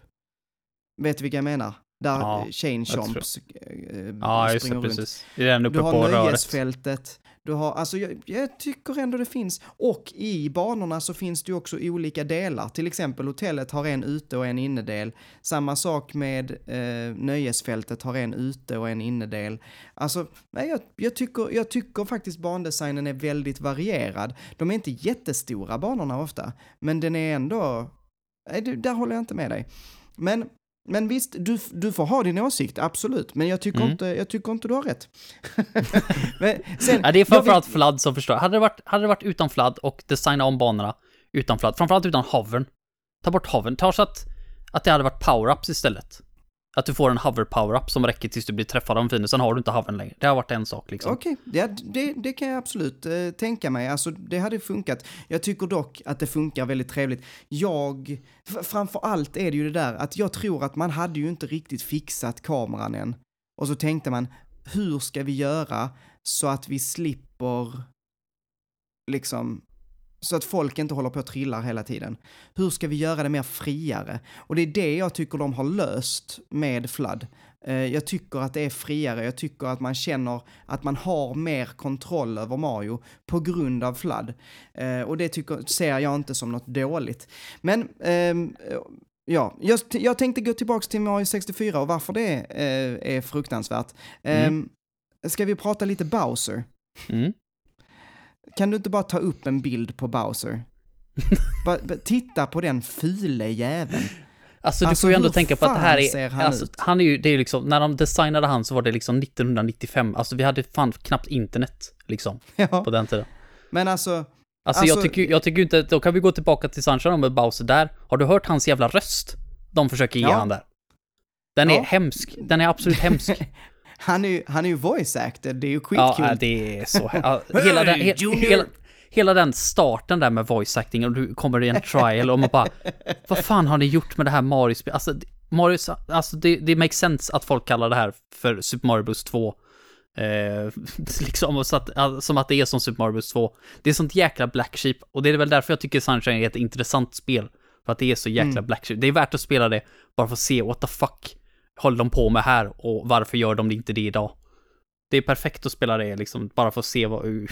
Vet du vilka jag menar? Där Ja, Chain tror- Chomps eh, Ja, just det, runt. precis. Det är den uppe Du har på röret. nöjesfältet, du har, alltså jag, jag tycker ändå det finns, och i banorna så finns det ju också olika delar, till exempel hotellet har en ute och en innedel, samma sak med eh, nöjesfältet har en ute och en innedel. Alltså, nej, jag, jag, tycker, jag tycker faktiskt bandesignen är väldigt varierad. De är inte jättestora banorna ofta, men den är ändå, nej, det- där håller jag inte med dig. Men men visst, du, du får ha din åsikt, absolut. Men jag tycker, Mm. inte, jag tycker inte du har rätt. (laughs) sen, Ja, det är framförallt vet- fladd som förstör. Hade det, varit, hade det varit utan fladd och designa om banorna utan fladd, framförallt utan hovern. Ta bort hovern, ta så att, att det hade varit power-ups istället. Att du får en hover power-up som räcker tills du blir träffad av en fiende, sen har du inte hovern längre. Det har varit en sak liksom. Okej, ja, det, det kan jag absolut eh, tänka mig. Alltså, det hade funkat. Jag tycker dock att det funkar väldigt trevligt. Jag, framför allt är det ju det där att jag tror att man hade ju inte riktigt fixat kameran än. Och så tänkte man, hur ska vi göra så att vi slipper liksom så att folk inte håller på att trilla hela tiden. Hur ska vi göra det mer friare? Och det är det jag tycker de har löst med Flood. Eh, Jag tycker att det är friare, jag tycker att man känner att man har mer kontroll över Mario på grund av Flood. Eh, Och det tycker, ser jag inte som något dåligt. Men, ehm, ja, jag, jag tänkte gå tillbaka till Mario 64 och varför det eh, är fruktansvärt. Ehm, Ska vi prata lite Bowser? Mm. Kan du inte bara ta upp en bild på Bowser? (laughs) bara, bara titta på den fule jäveln. Alltså du Alltså, får ju ändå tänka på att det här är, han alltså, ut? han är ju, det är ju liksom, när de designade han så var det liksom 1995, alltså vi hade fan knappt internet, liksom, (laughs) Ja, på den tiden. men alltså, Alltså, jag Alltså- tycker jag tycker inte, då kan vi gå tillbaka till Sunshine med Bowser där. Har du hört hans jävla röst? De försöker ge Ja. han där. Den är Ja. hemsk, den är absolut hemsk. (laughs) han är ju, han är ju voice acted, det är ju ja, skitkul. äh, det är så, ja, hela, den, he, hela, hela den starten där med voice acting och du kommer i en trial och man bara, (laughs) vad fan har ni gjort med det här Mario-spelet? Alltså, det- Mario, alltså det, det makes sense att folk kallar det här för Super Mario Bros 2. Eh, (laughs) liksom så att, som att det är som Super Mario Bros 2. Det är sånt jäkla black sheep och det är väl därför jag tycker Sunshine är ett intressant spel. För att det är så jäkla Mm. black sheep. Det är värt att spela det bara för att se what the fuck håller de på med här och varför gör de inte det idag? Det är perfekt att spela det liksom, bara för att se vad, (laughs)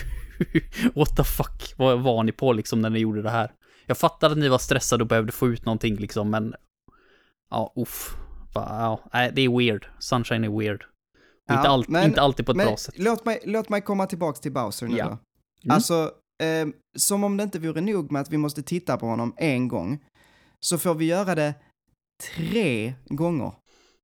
what the fuck, vad var ni på liksom när ni gjorde det här? Jag fattar att ni var stressade och behövde få ut någonting liksom, men ja, uff. Ja, det är weird. Sunshine är weird. Ja, inte, allt, men- inte alltid på ett Men bra sätt. låt mig, låt mig komma tillbaka till Bowser nu Ja. då. Mm. Alltså, eh, som om det inte vore nog med att vi måste titta på honom en gång, så får vi göra det tre gånger.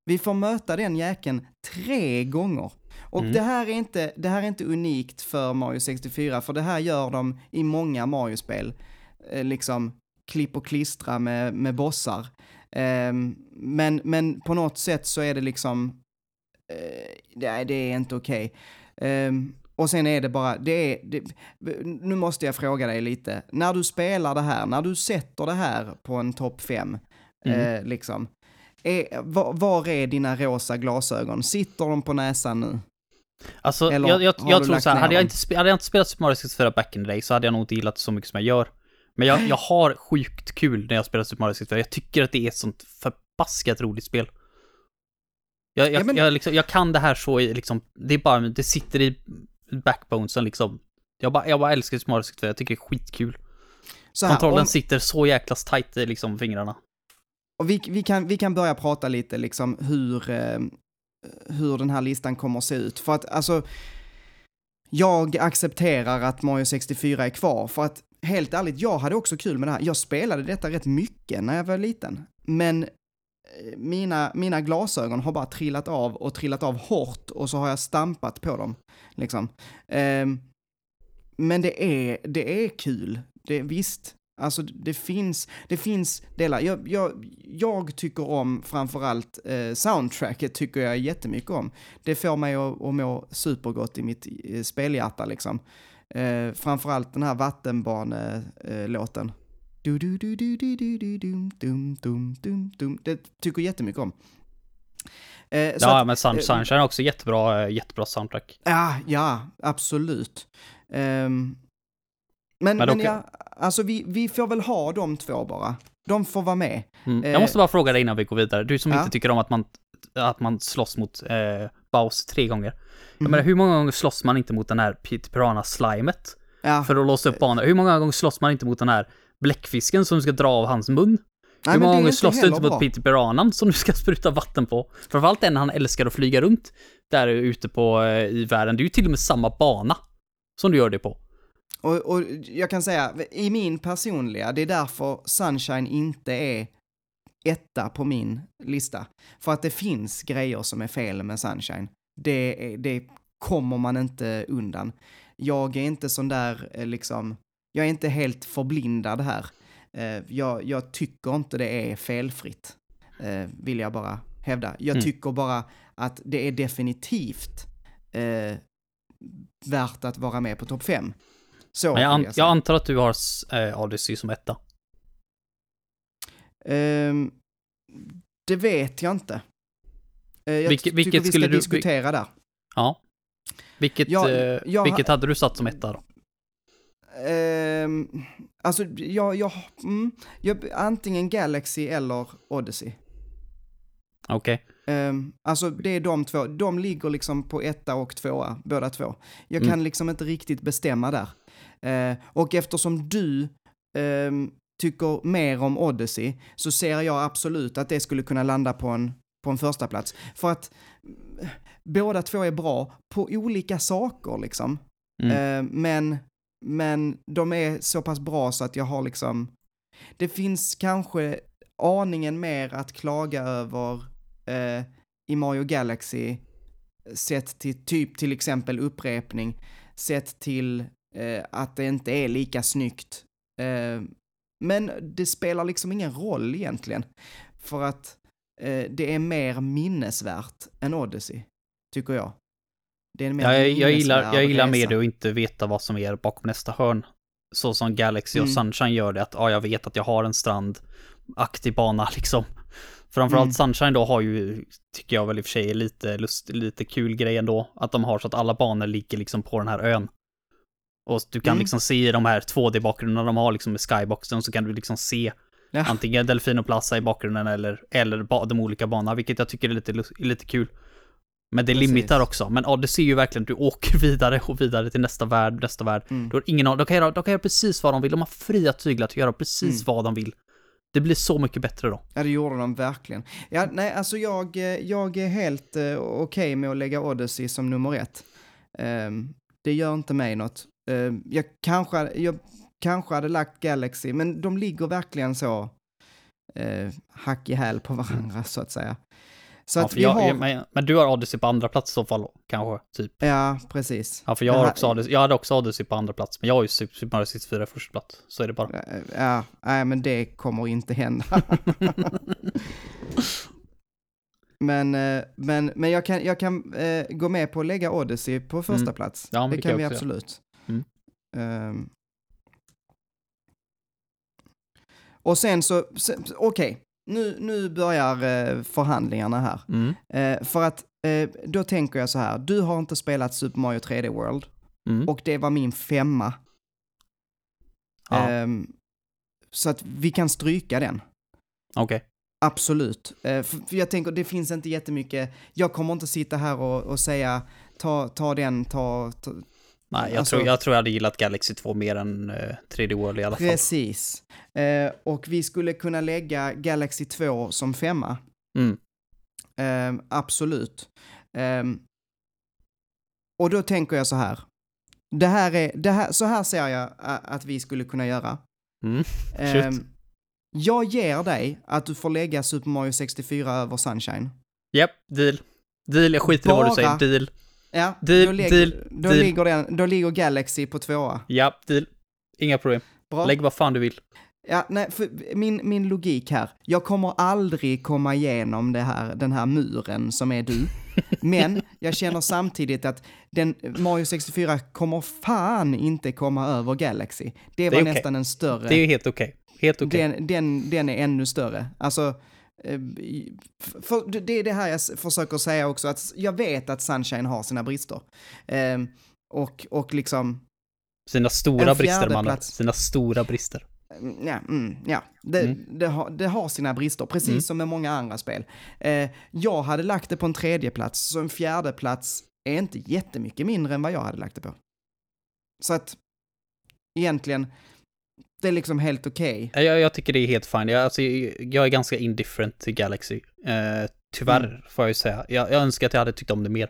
Vi får möta den jäkeln tre gånger. Och Mm. det, här är inte, det här är inte unikt för Mario 64, för det här gör de i många Mario-spel. Eh, liksom klipp och klistra med, med bossar. Ehm, men, men på något sätt så är det liksom, eh, nej det är inte okej. Ehm, och sen är det bara, det är, det, nu måste jag fråga dig lite, när du spelar det här, när du sätter det här på en topp fem, Mm. eh, liksom, är, var, var är dina rosa glasögon? Sitter de på näsan nu? Alltså, Eller jag, jag, jag tror så här, hade jag, inte, hade jag inte spelat Super Mario 64 back in the day så hade jag nog inte gillat det så mycket som jag gör. Men jag, jag har sjukt kul när jag spelar Super Mario 64. Jag tycker att det är ett sånt förbaskat roligt spel. Jag, jag, Ja, men- jag, liksom, jag kan det här så liksom, det är bara, det sitter i backbonesen liksom. Jag bara, jag bara älskar Super Mario 64, jag tycker det är skitkul. Så här, Kontrollen om, sitter så jäkla tight i liksom fingrarna och vi, vi, kan, vi kan börja prata lite liksom hur, eh, hur den här listan kommer att se ut. För att alltså, jag accepterar att Mario 64 är kvar. För att helt ärligt, jag hade också kul med det här. Jag spelade detta rätt mycket när jag var liten. Men eh, mina, mina glasögon har bara trillat av och trillat av hårt och så har jag stampat på dem. Liksom. Eh, men det är, det är kul. Det, visst, alltså det finns, det finns delar. Jag, jag, jag tycker om framförallt eh, soundtracket, tycker jag jättemycket om. Det får mig att, att må supergott i mitt eh, spelhjärta liksom. Eh, framförallt den här vattenbanelåten. Du, du, du, du, du, du, du, dum, dum, dum, dum, dum. Det tycker jag jättemycket om. Eh, Ja, att- men Sun, eh, Sunshine är också jättebra, eh, jättebra soundtrack. Ja, ja, absolut. Ehm, men, Men men, ja, alltså vi, vi får väl ha de två bara. De får vara med. Mm. Eh, Jag måste bara fråga dig innan vi går vidare. Du som ja. inte tycker om att man, att man slåss mot eh, Bowser tre gånger. Jag Mhm. menar, hur många gånger slåss man inte mot den här Piranha-slimet? Ja, För att låsa upp banan. Hur många gånger slåss man inte mot den här bläckfisken som ska dra av hans mun? nej, hur många gånger slåss du inte mot. Peter Piranan som du ska (laughs) spruta vatten på? Framförallt den han älskar att flyga runt där ute på, eh, i världen. Det är ju till och med samma bana som du gör det på. Och, och jag kan säga, i min personliga, det är därför Sunshine inte är etta på min lista. För att det finns grejer som är fel med Sunshine. Det, det kommer man inte undan. Jag är inte sån där, eh, liksom, jag är inte helt förblindad här. Eh, Jag, jag tycker inte det är felfritt, eh, vill jag bara hävda. Jag Mm. tycker bara att det är definitivt eh, värt att vara med på topp fem. Så Men jag, an, jag jag antar att du har eh, Odyssey som etta. Ehm, det vet jag inte. Eh, jag Vilket- tycker vilket vi ska skulle du- diskutera där. Ja. Vilket, Ja, eh, jag- vilket hade du satt som etta då? Ehm, alltså, jag, jag, mm, jag, antingen Galaxy eller Odyssey. Okej. Um, alltså det är de två, de ligger liksom på etta och tvåa, båda två. Jag Mm. kan liksom inte riktigt bestämma där. Eh, och eftersom du ehm, tycker mer om Odyssey så ser jag absolut att det skulle kunna landa på en, på en första plats. För att mm, båda två är bra på olika saker liksom. Mm. Eh, men, men de är så pass bra så att jag har liksom, det finns kanske aningen mer att klaga över eh, i Mario Galaxy sett till typ till exempel upprepning, sett till eh, att det inte är lika snyggt. Eh, men det spelar liksom ingen roll egentligen, för att eh, det är mer minnesvärt än Odyssey, tycker jag. Det är en mer Ja, jag, jag, gillar, jag gillar med resa. det och inte veta vad som är bakom nästa hörn. Så som Galaxy och Mm. Sunshine gör det, att ja, jag vet att jag har en strandaktig bana (laughs) liksom. Framförallt Mm. Sunshine då har ju, tycker jag väl i och för sig lite, lust, lite kul grej ändå, att de har så att alla banor ligger liksom på den här ön. Och du kan Mm. liksom se i de här 2D-bakgrunderna de har liksom med skyboxen så kan du liksom se Ja. antingen Delfino Plaza i bakgrunden eller, eller de olika banorna, vilket jag tycker är lite, lite kul. Men det Precis. limitar också. Men ja, det ser ju verkligen att du åker (laughs) vidare och vidare till nästa värld, nästa värld. Mm. Då har ingen aning- de kan, göra, de kan göra precis vad de vill. De har fria tyglar att göra precis Mm. vad de vill. Det blir så mycket bättre då. Ja, det gjorde de verkligen. Ja, nej, alltså jag, jag är helt eh, okej med att lägga Odyssey som nummer ett. Ehm, det gör inte mig något. Ehm, jag, kanske, jag kanske hade lagt Galaxy, men de ligger verkligen så uh, hack i häl på varandra, så att säga. Så Ja, att vi jag, har... men, men du har Odyssey på andra plats i så fall, kanske, typ. Ja, precis. Ja, för jag, har här- också Odyssey, jag hade också Odyssey på andra plats, men jag har ju Super Mario 64 i första plats. Så är det bara. Eh, Ja, nej men det kommer inte hända. (laughs) men, eh, men, men jag kan, jag kan eh, gå med på att lägga Odyssey på första Mm. plats. Ja, det kan vi absolut. Ehm. och sen så, okej, nu, nu börjar eh, förhandlingarna här. Mm. Eh, för att eh, då tänker jag så här, du har inte spelat Super Mario 3D World Mm. och det var min femma. Ja, Ehm, så att vi kan stryka den. okej. Absolut. Eh, för för jag tänker, det finns inte jättemycket, jag kommer inte sitta här och, och säga ta, ta den, ta, ta Nej, jag, Alltså- tror, jag tror jag hade gillat Galaxy 2 mer än uh, 3D World i alla fall. precis. Eh, och vi skulle kunna lägga Galaxy 2 som femma. Mm. Eh, absolut. Ehm, och då tänker jag så här. Det här är, det här, så här ser jag ä, att vi skulle kunna göra. Mm. (laughs) Ehm, jag ger dig att du får lägga Super Mario 64 över Sunshine. Japp, deal. Deal, jag skiter i vad du Bara- säger. Deal. Ja, Deal, då, lägg- deal, då, deal. Ligger den, då ligger Galaxy på tvåa. Japp, deal. Inga problem. Bra. Lägg vad fan du vill. Ja, nej, min, min logik här. Jag kommer aldrig komma igenom det här, den här muren som är du. (laughs) Men jag känner samtidigt att den, Mario 64 kommer fan inte komma över Galaxy. Det var okej. nästan en större. Det är helt okej. Helt okej. den, den, den är ännu större. Alltså, för, för det är det här jag försöker säga också, att jag vet att Sunshine har sina brister. Eh, och, och liksom, Sina stora brister, mannen. Sina stora brister. Mm, Ja, mm, ja. Det, Mm. det, har, det har sina brister, precis Mm. som med många andra spel. Jag hade lagt det på en tredje plats, så en fjärde plats är inte jättemycket mindre än vad jag hade lagt det på. Så att, egentligen, det är liksom helt okej. Ja, Jag, jag tycker det är helt fine. Jag, alltså, jag är ganska indifferent till Galaxy. Eh, tyvärr, Mm. får jag ju säga. Jag, jag önskar att jag hade tyckt om det mer.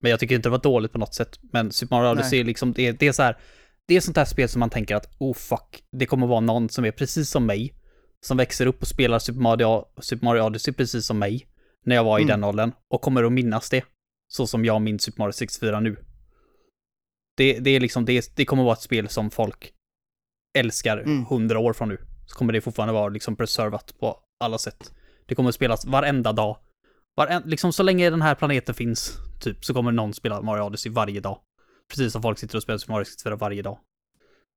Men jag tycker inte det var dåligt på något sätt. Men Super Mario Odyssey, liksom, det, är- det är så här, det är sånt här spel som man tänker att, oh fuck, det kommer vara någon som är precis som mig, som växer upp och spelar Super Mario, Super Mario Odyssey precis som mig, när jag var i Mm. den åldern, och kommer att minnas det, så som jag minns Super Mario 64 nu. Det, det är liksom, det, det kommer vara ett spel som folk älskar Mm. hundra år från nu. Så kommer det fortfarande vara liksom preservat på alla sätt. Det kommer spelas varenda dag. Varen, liksom så länge den här planeten finns, typ, så kommer någon spela Mario Odyssey varje dag. Precis som folk sitter och spelar Super Mario 64 varje dag.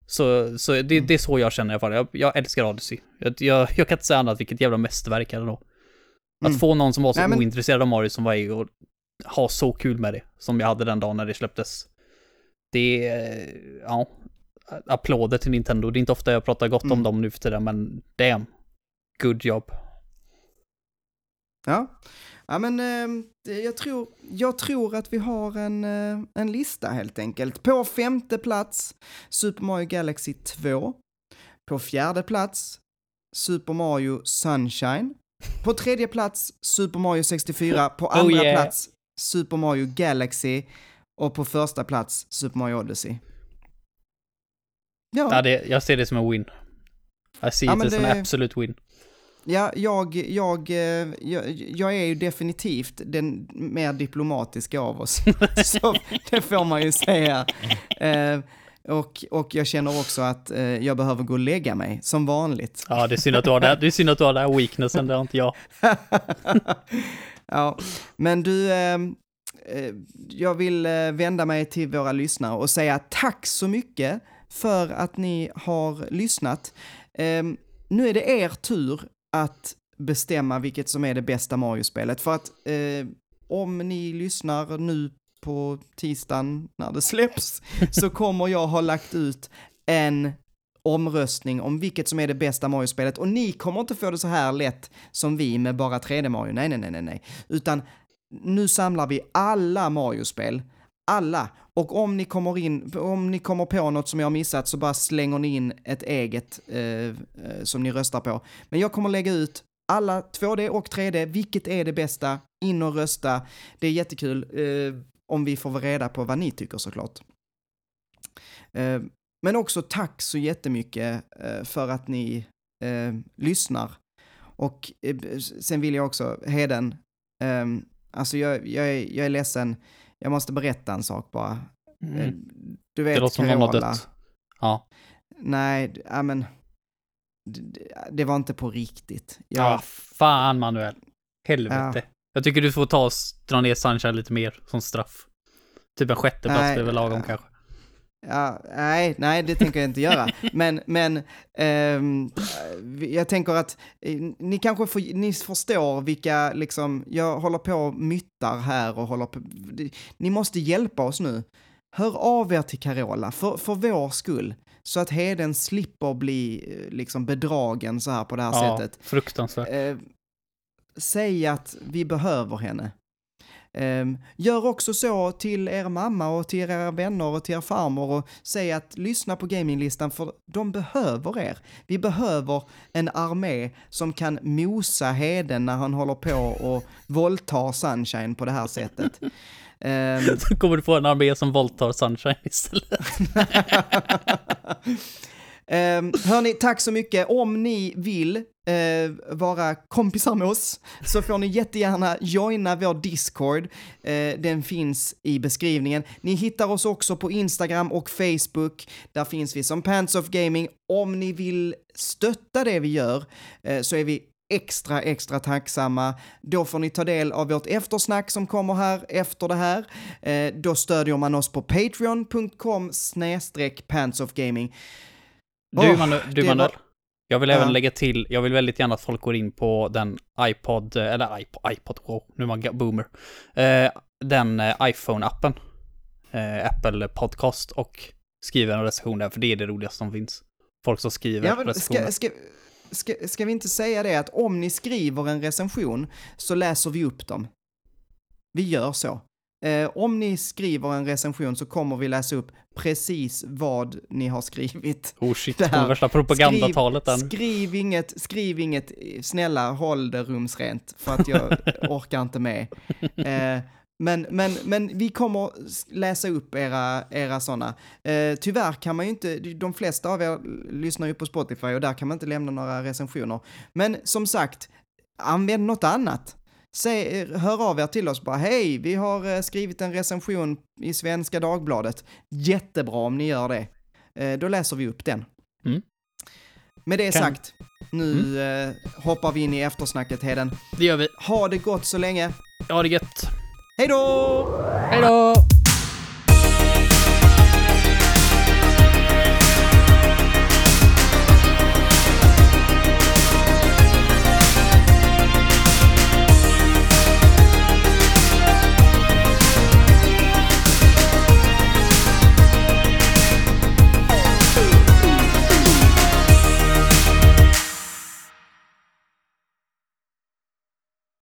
Så, så det, Mm. det är så jag känner i alla fall. Jag, jag älskar Odyssey. Jag, jag, jag kan inte säga annat vilket jävla mästerverk är det då. Att Mm. få någon som var så Nej, men- ointresserad av Mario som var i och ha så kul med det, som jag hade den dagen när det släpptes. Det ja, applåder till Nintendo. Det är inte ofta jag pratar gott om Mm. dem nu för tiden, men damn. Good job. Ja. Ja, men eh, jag, tror, jag tror att vi har en, eh, en lista helt enkelt. På femte plats, Super Mario Galaxy 2. På fjärde plats, Super Mario Sunshine. På tredje plats, Super Mario 64. På andra Oh, yeah. plats, Super Mario Galaxy. Och på första plats, Super Mario Odyssey. Ja, Ja, det, jag ser det som en win. I see Ja, it men as an det- absolute win. Ja, jag, jag, eh, jag, jag är ju definitivt den mer diplomatiska av oss. (laughs) Så det får man ju säga. Eh, och, och jag känner också att eh, jag behöver gå och lägga mig, som vanligt. Ja, det är synd att du har det, det är synd att du har den här weaknessen, det har inte jag. (laughs) ja, men du, eh, jag vill vända mig till våra lyssnare och säga tack så mycket för att ni har lyssnat. Eh, nu är det er tur att bestämma vilket som är det bästa Mario-spelet, för att eh, om ni lyssnar nu på tisdagen när det släpps, (laughs) så kommer jag ha lagt ut en omröstning om vilket som är det bästa Mario-spelet och ni kommer inte få det så här lätt som vi med bara 3D Mario. Nej, nej, nej, nej, nej. Utan nu samlar vi alla Mario-spel. Alla. Och om ni kommer in, om ni kommer på något som jag har missat så bara slänger ni in ett eget eh, eh som ni röstar på. Men jag kommer lägga ut alla 2D och 3D, vilket är det bästa? In och rösta. Det är jättekul eh, om vi får reda på vad ni tycker såklart. Eh, men också tack så jättemycket eh, för att ni eh, lyssnar. Och eh, sen vill jag också, Heden, eh, alltså jag, jag, är, jag är ledsen, jag måste berätta en sak bara. Eh, Mm. Du vet Det låter som någon har Carola. dött. Ja. Nej, ja men, det, var inte på riktigt. Jag, Ja, fan Manuel. Helvete. Jag tycker du får ta och dra ner Sunshine lite mer som straff. Typ en sjätte plats Nej, blir väl lagom ja. kanske. Ja, nej, nej, det tänker jag inte göra. Men, men ehm, jag tänker att eh, ni kanske får, ni förstår vilka, liksom, jag håller på och myttar här och håller på, ni måste hjälpa oss nu. Hör av er till Carola, för, för vår skull. Så att Heden slipper bli eh, liksom bedragen så här på det här Ja, sättet. fruktansvärt. Eh, säg att vi behöver henne. Ehm, gör också så till er mamma och till era vänner och till er farmor och säg att lyssna på gaminglistan för de behöver er. Vi behöver en armé som kan mosa Heden när han håller på och våldtar Sunshine på det här sättet. (laughs) Ehm, Så kommer du få en armé som våldtar Sunshine istället. (laughs) Eh, hörni, tack så mycket. Om ni vill eh, vara kompisar med oss så får ni jättegärna joina vår Discord. Eh, den finns i beskrivningen. Ni hittar oss också på Instagram och Facebook. Där finns vi som Pants of Gaming. Om ni vill stötta det vi gör eh, så är vi extra, extra tacksamma. Då får ni ta del av vårt eftersnack som kommer här efter det här. Eh, då stödjer man oss på patreon.com snedstreck pantsofgaming. Du, Åh, Manu, du Manuel. var- Jag vill Ja. även lägga till, jag vill väldigt gärna att folk går in på den iPod, eh, eller iPod, iPod wow, nu är man boomer. Eh, den eh, iPhone-appen, eh, Apple Podcast och skriver en recension där, för det är det roligaste som finns. Folk som skriver Ja, men recensioner. ska, ska, ska, ska vi inte säga det att om ni skriver en recension så läser vi upp dem? Vi gör så. Eh, om ni skriver en recension så kommer vi läsa upp precis vad ni har skrivit. Oh shit, det värsta propagandatalet skriv, skriv inget, skriv inget, snälla håll det rumsrent för att jag (laughs) orkar inte med. Eh, men, men, men vi kommer läsa upp era, era sådana. Eh, tyvärr kan man ju inte, de flesta av er lyssnar ju på Spotify och där kan man inte lämna några recensioner. Men som sagt, använd något annat. Säg, hör av er till oss bara, hej, vi har eh, skrivit en recension i Svenska Dagbladet. Jättebra om ni gör det. Eh, då läser vi upp den. Mm. Med det Kan- sagt, nu eh, hoppar vi in i eftersnacket Heden. Det gör vi. Ha det gott så länge. Ja, det är gött. Hej då! Hej då!